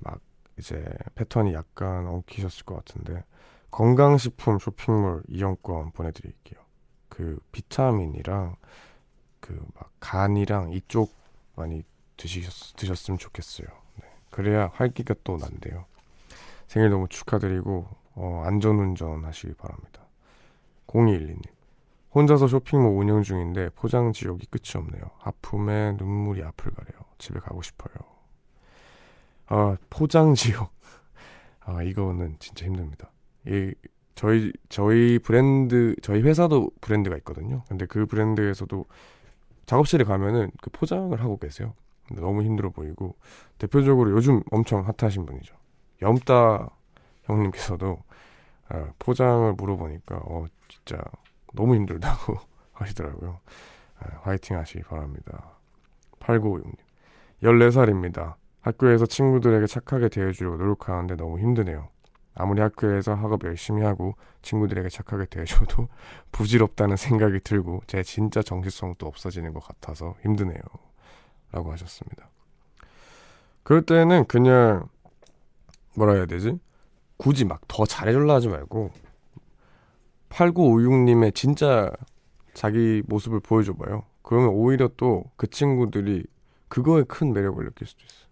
막 이제 패턴이 약간 엉키셨을 것 같은데 건강식품 쇼핑몰 이용권 보내드릴게요. 그 비타민이랑 그 막 간이랑 이쪽 많이 드시셨, 드셨으면 좋겠어요. 네. 그래야 활기가 또 난대요. 생일 너무 축하드리고 어, 안전운전 하시기 바랍니다. 0212님 혼자서 쇼핑몰 운영 중인데 포장 지옥이 끝이 없네요. 아픔에 눈물이 앞을 가려요. 집에 가고 싶어요. 아 포장 지옥 아 이거는 진짜 힘듭니다. 이 저희 저희 브랜드 저희 회사도 브랜드가 있거든요. 근데 그 브랜드에서도 작업실에 가면은 그 포장을 하고 계세요. 근데 너무 힘들어 보이고 대표적으로 요즘 엄청 핫하신 분이죠. 염따 형님께서도 아, 포장을 물어보니까 어 진짜 너무 힘들다고 하시더라고요. 아, 화이팅 하시기 바랍니다. 8956님 14살입니다. 학교에서 친구들에게 착하게 대해주려고 노력하는데 너무 힘드네요. 아무리 학교에서 학업 열심히 하고 친구들에게 착하게 대해줘도 부질없다는 생각이 들고 제 진짜 정체성도 없어지는 것 같아서 힘드네요. 라고 하셨습니다. 그럴 때는 그냥 뭐라 해야 되지? 굳이 막 더 잘해줄라 하지 말고 8956님의 진짜 자기 모습을 보여줘봐요. 그러면 오히려 또 그 친구들이 그거에 큰 매력을 느낄 수도 있어요.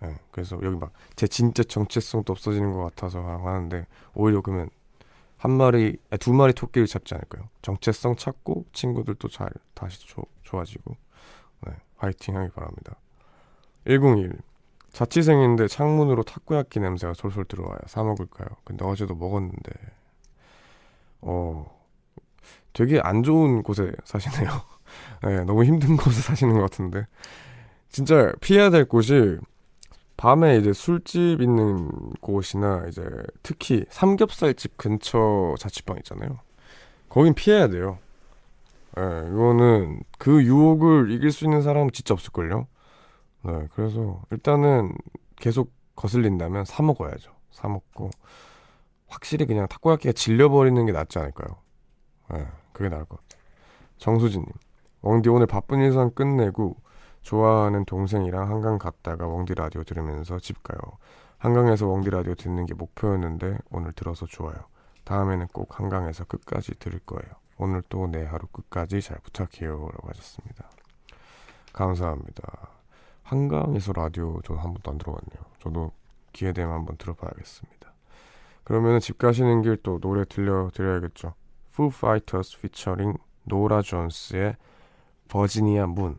네, 그래서 여기 막 제 진짜 정체성도 없어지는 것 같아서 하는데 오히려 그러면 한 마리, 두 마리 토끼를 잡지 않을까요? 정체성 찾고 친구들도 잘 다시 조, 좋아지고 네, 화이팅 하기 바랍니다. 101 자취생인데 창문으로 타코야끼 냄새가 솔솔 들어와요. 사 먹을까요? 근데 어제도 먹었는데 어 되게 안 좋은 곳에 사시네요. 네, 너무 힘든 곳에 사시는 것 같은데 진짜 피해야 될 곳이 밤에 이제 술집 있는 곳이나 이제 특히 삼겹살집 근처 자취방 있잖아요. 거긴 피해야 돼요. 예, 네, 이거는 그 유혹을 이길 수 있는 사람은 진짜 없을걸요. 네, 그래서 일단은 계속 거슬린다면 사 먹어야죠. 사 먹고 확실히 그냥 타코야끼가 질려버리는 게 낫지 않을까요? 네, 그게 나을 것 같아요. 정수진님, 왕디 오늘 바쁜 일상 끝내고 좋아하는 동생이랑 한강 갔다가 웡디 라디오 들으면서 집 가요. 한강에서 웡디 라디오 듣는 게 목표였는데 오늘 들어서 좋아요. 다음에는 꼭 한강에서 끝까지 들을 거예요. 오늘 또 내 하루 끝까지 잘 부탁해요. 라고 하셨습니다. 감사합니다. 한강에서 라디오 저는 한 번도 안 들어봤네요. 저도 기회 되면 한번 들어봐야겠습니다. 그러면 집 가시는 길 또 노래 들려드려야겠죠. Foo Fighters featuring 노라 존스의 버지니아 문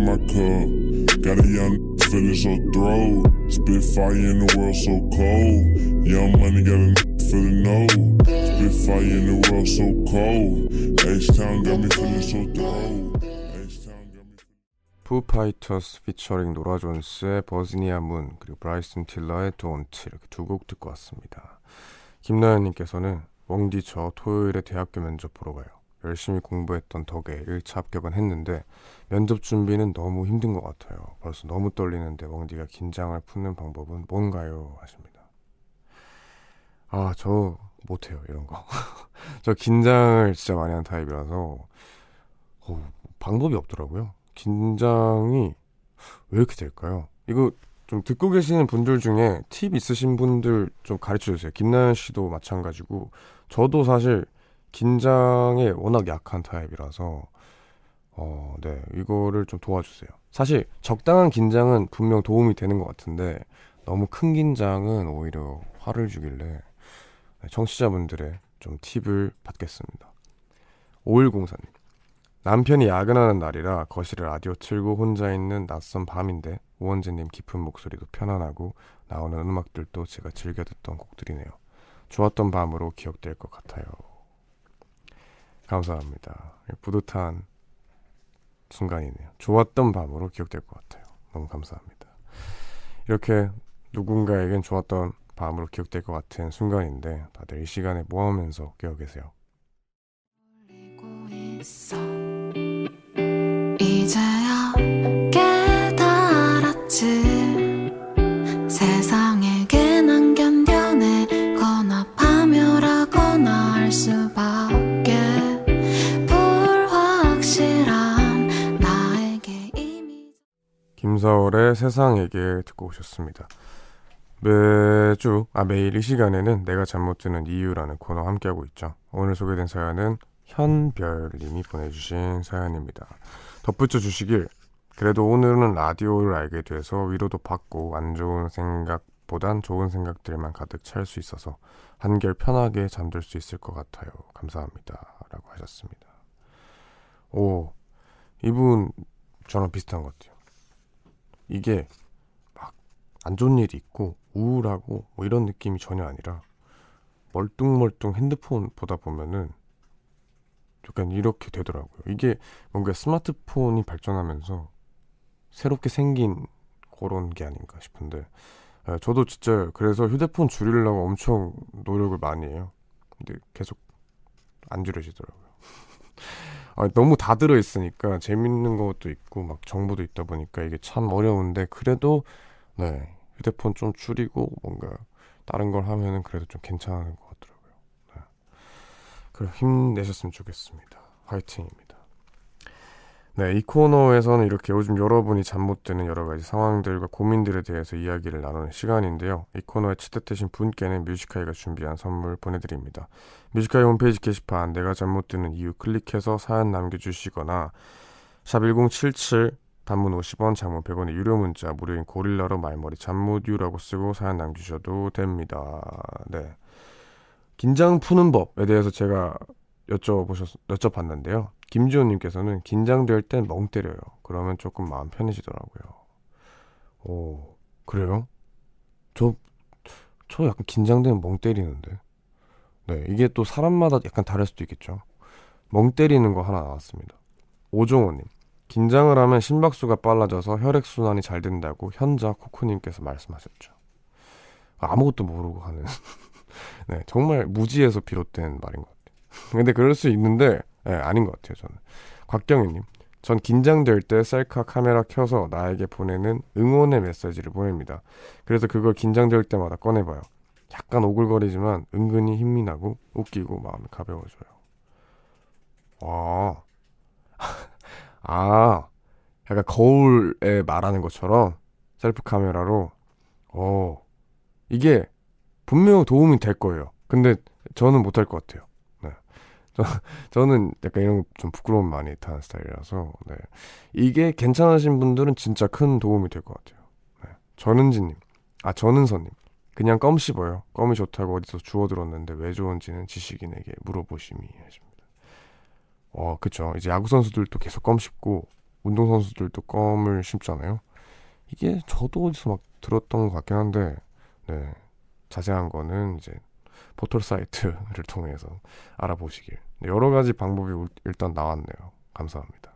in my cup. Got a young feeling so throw. Spit fire in the world so cold. Young money got a feeling no. Spit fire in the world so cold. H-Town got me feeling so throw. 푸파이터스 피처링 노라 존스의 버지니아 문 그리고 브라이슨 틸러의 돈트 이렇게 두 곡 듣고 왔습니다. 김나연님께서는 웡디 저 토요일에 대학교 면접 보러 가요. 열심히 공부했던 덕에 1차 합격은 했는데 면접 준비는 너무 힘든 것 같아요. 벌써 너무 떨리는데 웡디가 긴장을 푸는 방법은 뭔가요? 하십니다. 아, 저 못해요, 이런 거. 저 긴장을 진짜 많이 하는 타입이라서 어, 방법이 없더라고요. 긴장이 왜 이렇게 될까요? 이거 좀 듣고 계시는 분들 중에 팁 있으신 분들 좀 가르쳐 주세요. 김나연 씨도 마찬가지고 저도 사실 긴장에 워낙 약한 타입이라서 어, 네. 이거를 좀 도와주세요. 사실 적당한 긴장은 분명 도움이 되는 것 같은데 너무 큰 긴장은 오히려 화를 주길래 네, 청취자분들의 좀 팁을 받겠습니다. 5104님. 남편이 야근하는 날이라 거실에 라디오 틀고 혼자 있는 낯선 밤인데 우원재님 깊은 목소리도 편안하고 나오는 음악들도 제가 즐겨 듣던 곡들이네요. 좋았던 밤으로 기억될 것 같아요. 감사합니다. 뿌듯한 순간이네요. 좋았던 밤으로 기억될 것 같아요. 너무 감사합니다. 이렇게 누군가에겐 좋았던 밤으로 기억될 것 같은 순간인데 다들 이 시간에 뭐 하면서 깨어 계세요? 김사월의 세상에게 듣고 오셨습니다. 매주, 아, 매일 이 시간에는 내가 잠 못 드는 이유라는 코너 함께하고 있죠. 오늘 소개된 사연은 현별님이 보내주신 사연입니다. 덧붙여 주시길, 그래도 오늘은 라디오를 알게 돼서 위로도 받고 안 좋은 생각보단 좋은 생각들만 가득 찰 수 있어서 한결 편하게 잠들 수 있을 것 같아요. 감사합니다. 라고 하셨습니다. 오, 이분 저랑 비슷한 것 같아요. 이게 막 안 좋은 일이 있고 우울하고 뭐 이런 느낌이 전혀 아니라 멀뚱멀뚱 핸드폰 보다 보면은 약간 이렇게 되더라고요. 이게 뭔가 스마트폰이 발전하면서 새롭게 생긴 그런 게 아닌가 싶은데 예, 저도 진짜 그래서 휴대폰 줄이려고 엄청 노력을 많이 해요. 근데 계속 안 줄여지더라고요. 아, 너무 다 들어있으니까 재밌는 것도 있고 막 정보도 있다 보니까 이게 참 어려운데 그래도 네 휴대폰 좀 줄이고 뭔가 다른 걸 하면은 그래도 좀 괜찮은 것 같더라고요. 네. 그래 힘내셨으면 좋겠습니다. 화이팅입니다. 네, 이 코너에서는 이렇게 요즘 여러분이 잠 못 드는 여러 가지 상황들과 고민들에 대해서 이야기를 나누는 시간인데요. 이 코너에 채택되신 분께는 뮤지카이가 준비한 선물 보내드립니다. 뮤지카이 홈페이지 게시판 내가 잠 못 드는 이유 클릭해서 사연 남겨주시거나 샵 1077 단문 50원, 장문 100원의 유료 문자, 무료인 고릴라로 말머리 잠무듀라고 쓰고 사연 남기셔도 됩니다. 네. 긴장 푸는 법에 대해서 제가 여쭤보셨, 여쭤봤는데요. 김지호님께서는 긴장될 땐 멍 때려요. 그러면 조금 마음 편해지더라고요. 오, 그래요? 저, 저 약간 긴장되면 멍 때리는데. 네, 이게 또 사람마다 약간 다를 수도 있겠죠. 멍 때리는 거 하나 나왔습니다. 오종호님. 긴장을 하면 심박수가 빨라져서 혈액순환이 잘 된다고 현자 코코님께서 말씀하셨죠. 아무것도 모르고 하는. 네, 정말 무지에서 비롯된 말인 것 같아요. 근데 그럴 수 있는데, 네, 아닌 것 같아요, 저는. 곽경희님, 전 긴장될 때 셀카 카메라 켜서 나에게 보내는 응원의 메시지를 보냅니다. 그래서 그걸 긴장될 때마다 꺼내봐요. 약간 오글거리지만 은근히 힘이 나고 웃기고 마음이 가벼워져요. 와. 아, 약간 거울에 말하는 것처럼 셀프 카메라로, 어, 이게 분명 도움이 될 거예요. 근데 저는 못할 것 같아요. 네. 저, 저는 약간 이런 좀 부끄러움 많이 타는 스타일이라서, 네. 이게 괜찮으신 분들은 진짜 큰 도움이 될 것 같아요. 네. 전은지님, 아, 전은서님. 그냥 껌 씹어요. 껌이 좋다고 어디서 주워 들었는데 왜 좋은지는 지식인에게 물어보심이 하십니다. 어, 그쵸. 이제 야구 선수들도 계속 껌 씹고 운동 선수들도 껌을 씹잖아요. 이게 저도 어디서 막 들었던 것 같긴 한데, 네. 자세한 거는 이제 포털 사이트를 통해서 알아보시길. 네, 여러 가지 방법이 일단 나왔네요. 감사합니다.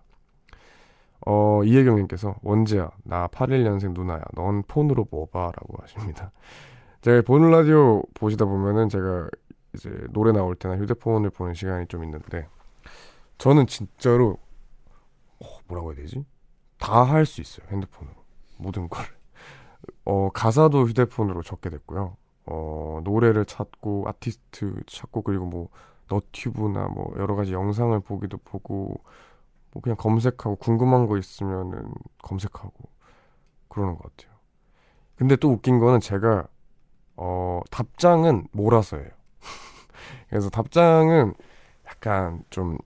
어, 이혜경님께서, 원재야, 나 81년생 누나야. 넌 폰으로 뭐 봐? 라고 하십니다. 제가 보는 라디오 보시다 보면은 제가 이제 노래 나올 때나 휴대폰을 보는 시간이 좀 있는데, 저는 진짜로 어, 뭐라고 해야 되지? 다 할 수 있어요 핸드폰으로 모든 걸. 어 가사도 휴대폰으로 적게 됐고요. 어 노래를 찾고 아티스트 찾고 그리고 뭐 너튜브나 뭐 여러 가지 영상을 보기도 보고 뭐 그냥 검색하고 궁금한 거 있으면은 검색하고 그러는 것 같아요. 근데 또 웃긴 거는 제가 어, 답장은 몰아서 해요. 그래서 답장은 약간 좀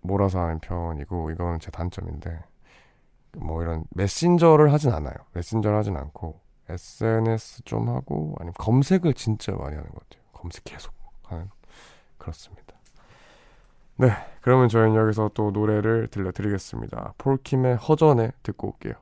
몰아서 하는 편이고 이거는 제 단점인데 뭐 이런 메신저를 하진 않아요. 메신저를 하진 않고 SNS 좀 하고 아니면 검색을 진짜 많이 하는 것 같아요. 검색 계속 하는 그렇습니다. 네, 그러면 저희는 여기서 또 노래를 들려드리겠습니다. 폴킴의 허전에 듣고 올게요.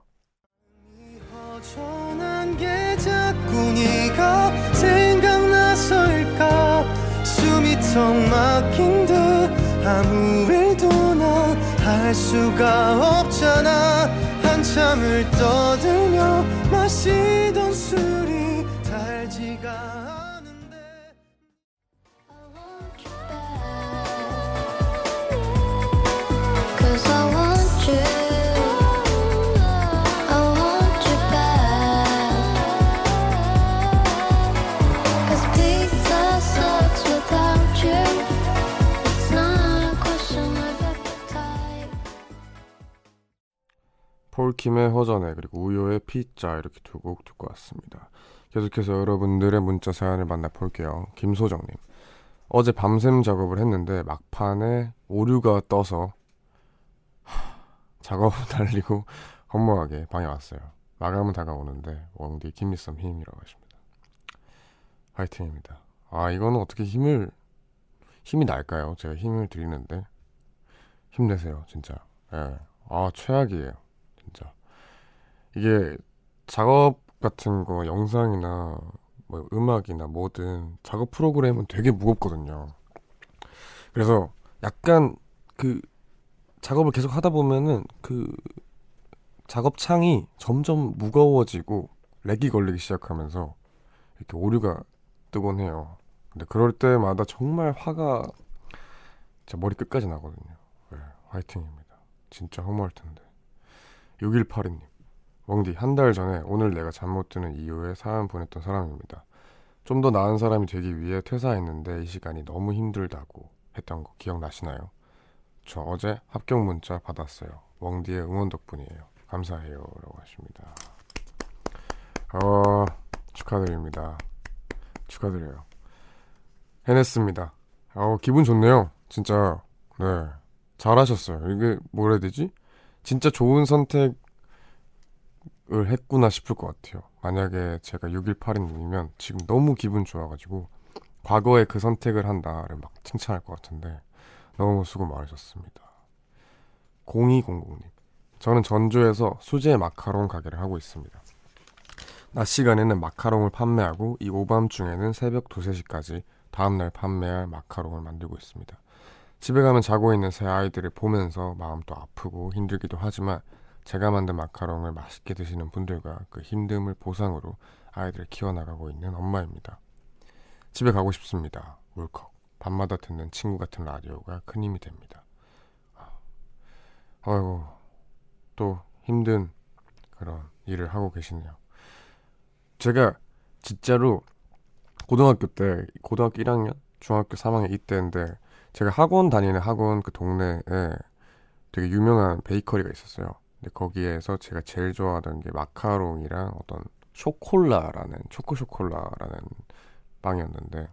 한참을 떠들며 마시던 술이 달지가 폴킴의 허전해 그리고 우효의 피자 이렇게 두 곡 듣고 왔습니다. 계속해서 여러분들의 문자 사연을 만나볼게요. 김소정님 어제 밤샘 작업을 했는데 막판에 오류가 떠서 하, 작업을 달리고 허무하게 방에 왔어요. 마감은 다가오는데 왕디 김미썸 힘이라고 하십니다. 화이팅입니다. 아 이거는 어떻게 힘을 힘이 날까요? 제가 힘을 드리는데 힘내세요 진짜. 예. 아 최악이에요. 이게 작업 같은 거 영상이나 뭐 음악이나 뭐든 작업 프로그램은 되게 무겁거든요. 그래서 약간 그 작업을 계속 하다 보면은 그 작업 창이 점점 무거워지고 렉이 걸리기 시작하면서 이렇게 오류가 뜨곤 해요. 근데 그럴 때마다 정말 화가 제 머리 끝까지 나거든요. 네, 화이팅입니다. 진짜 허무할 텐데. 6182님. 웡디, 한 달 전에 오늘 내가 잠 못 드는 이유에 사연 보냈던 사람입니다. 좀 더 나은 사람이 되기 위해 퇴사했는데 이 시간이 너무 힘들다고 했던 거 기억나시나요? 저 어제 합격 문자 받았어요. 웡디의 응원 덕분이에요. 감사해요. 라고 하십니다. 어, 축하드립니다. 축하드려요. 해냈습니다. 어, 기분 좋네요. 진짜, 네. 잘하셨어요. 이게 뭐라 해야 되지? 진짜 좋은 선택 을 했구나 싶을 것 같아요. 만약에 제가 6182님이면 지금 너무 기분 좋아가지고 과거에 그 선택을 한다를 막 칭찬할 것 같은데 너무 수고 많으셨습니다. 0200님. 저는 전주에서 수제 마카롱 가게를 하고 있습니다. 낮 시간에는 마카롱을 판매하고 이 오밤중에는 새벽 2, 3시까지 다음날 판매할 마카롱을 만들고 있습니다. 집에 가면 자고 있는 새 아이들을 보면서 마음도 아프고 힘들기도 하지만 제가 만든 마카롱을 맛있게 드시는 분들과 그 힘듦을 보상으로 아이들을 키워나가고 있는 엄마입니다. 집에 가고 싶습니다. 물컥. 밤마다 듣는 친구 같은 라디오가 큰 힘이 됩니다. 아이고, 또 힘든 그런 일을 하고 계시네요. 제가 진짜로 고등학교 때, 고등학교 1학년, 중학교 3학년 이때인데 제가 학원 다니는 학원 그 동네에 되게 유명한 베이커리가 있었어요. 근데 거기에서 제가 제일 좋아하던 게 마카롱이랑 어떤 쇼콜라라는 초코쇼콜라라는 빵이었는데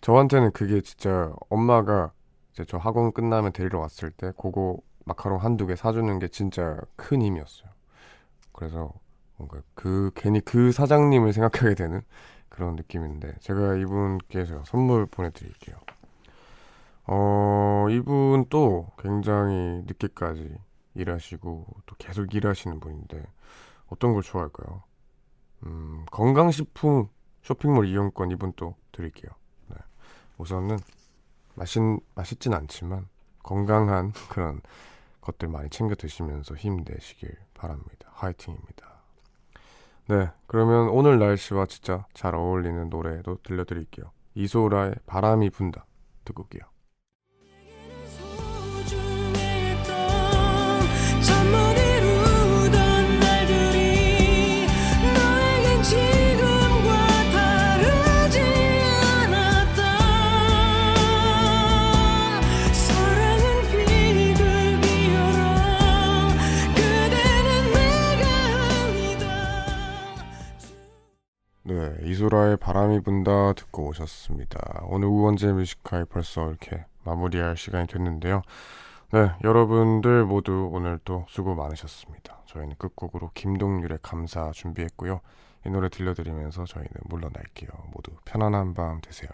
저한테는 그게 진짜 엄마가 이제 저 학원 끝나면 데리러 왔을 때 그거 마카롱 한두 개 사주는 게 진짜 큰 힘이었어요. 그래서 뭔가 그 괜히 그 사장님을 생각하게 되는 그런 느낌인데 제가 이분께 서 선물 보내드릴게요. 어, 이분 또 굉장히 늦게까지 일하시고 또 계속 일하시는 분인데 어떤 걸 좋아할까요? 음, 건강식품 쇼핑몰 이용권 이분 또 드릴게요. 네. 우선은 맛있, 맛있진 않지만 건강한 그런 것들 많이 챙겨 드시면서 힘내시길 바랍니다. 화이팅입니다. 네, 그러면 오늘 날씨와 진짜 잘 어울리는 노래도 들려드릴게요. 이소라의 바람이 분다 듣고 올게요. 이소라의 바람이 분다 듣고 오셨습니다. 오늘 우원재 뮤지카이 벌써 이렇게 마무리할 시간이 됐는데요. 네, 여러분들 모두 오늘 또 수고 많으셨습니다. 저희는 끝곡으로 김동률의 감사 준비했고요. 이 노래 들려드리면서 저희는 물러날게요. 모두 편안한 밤 되세요.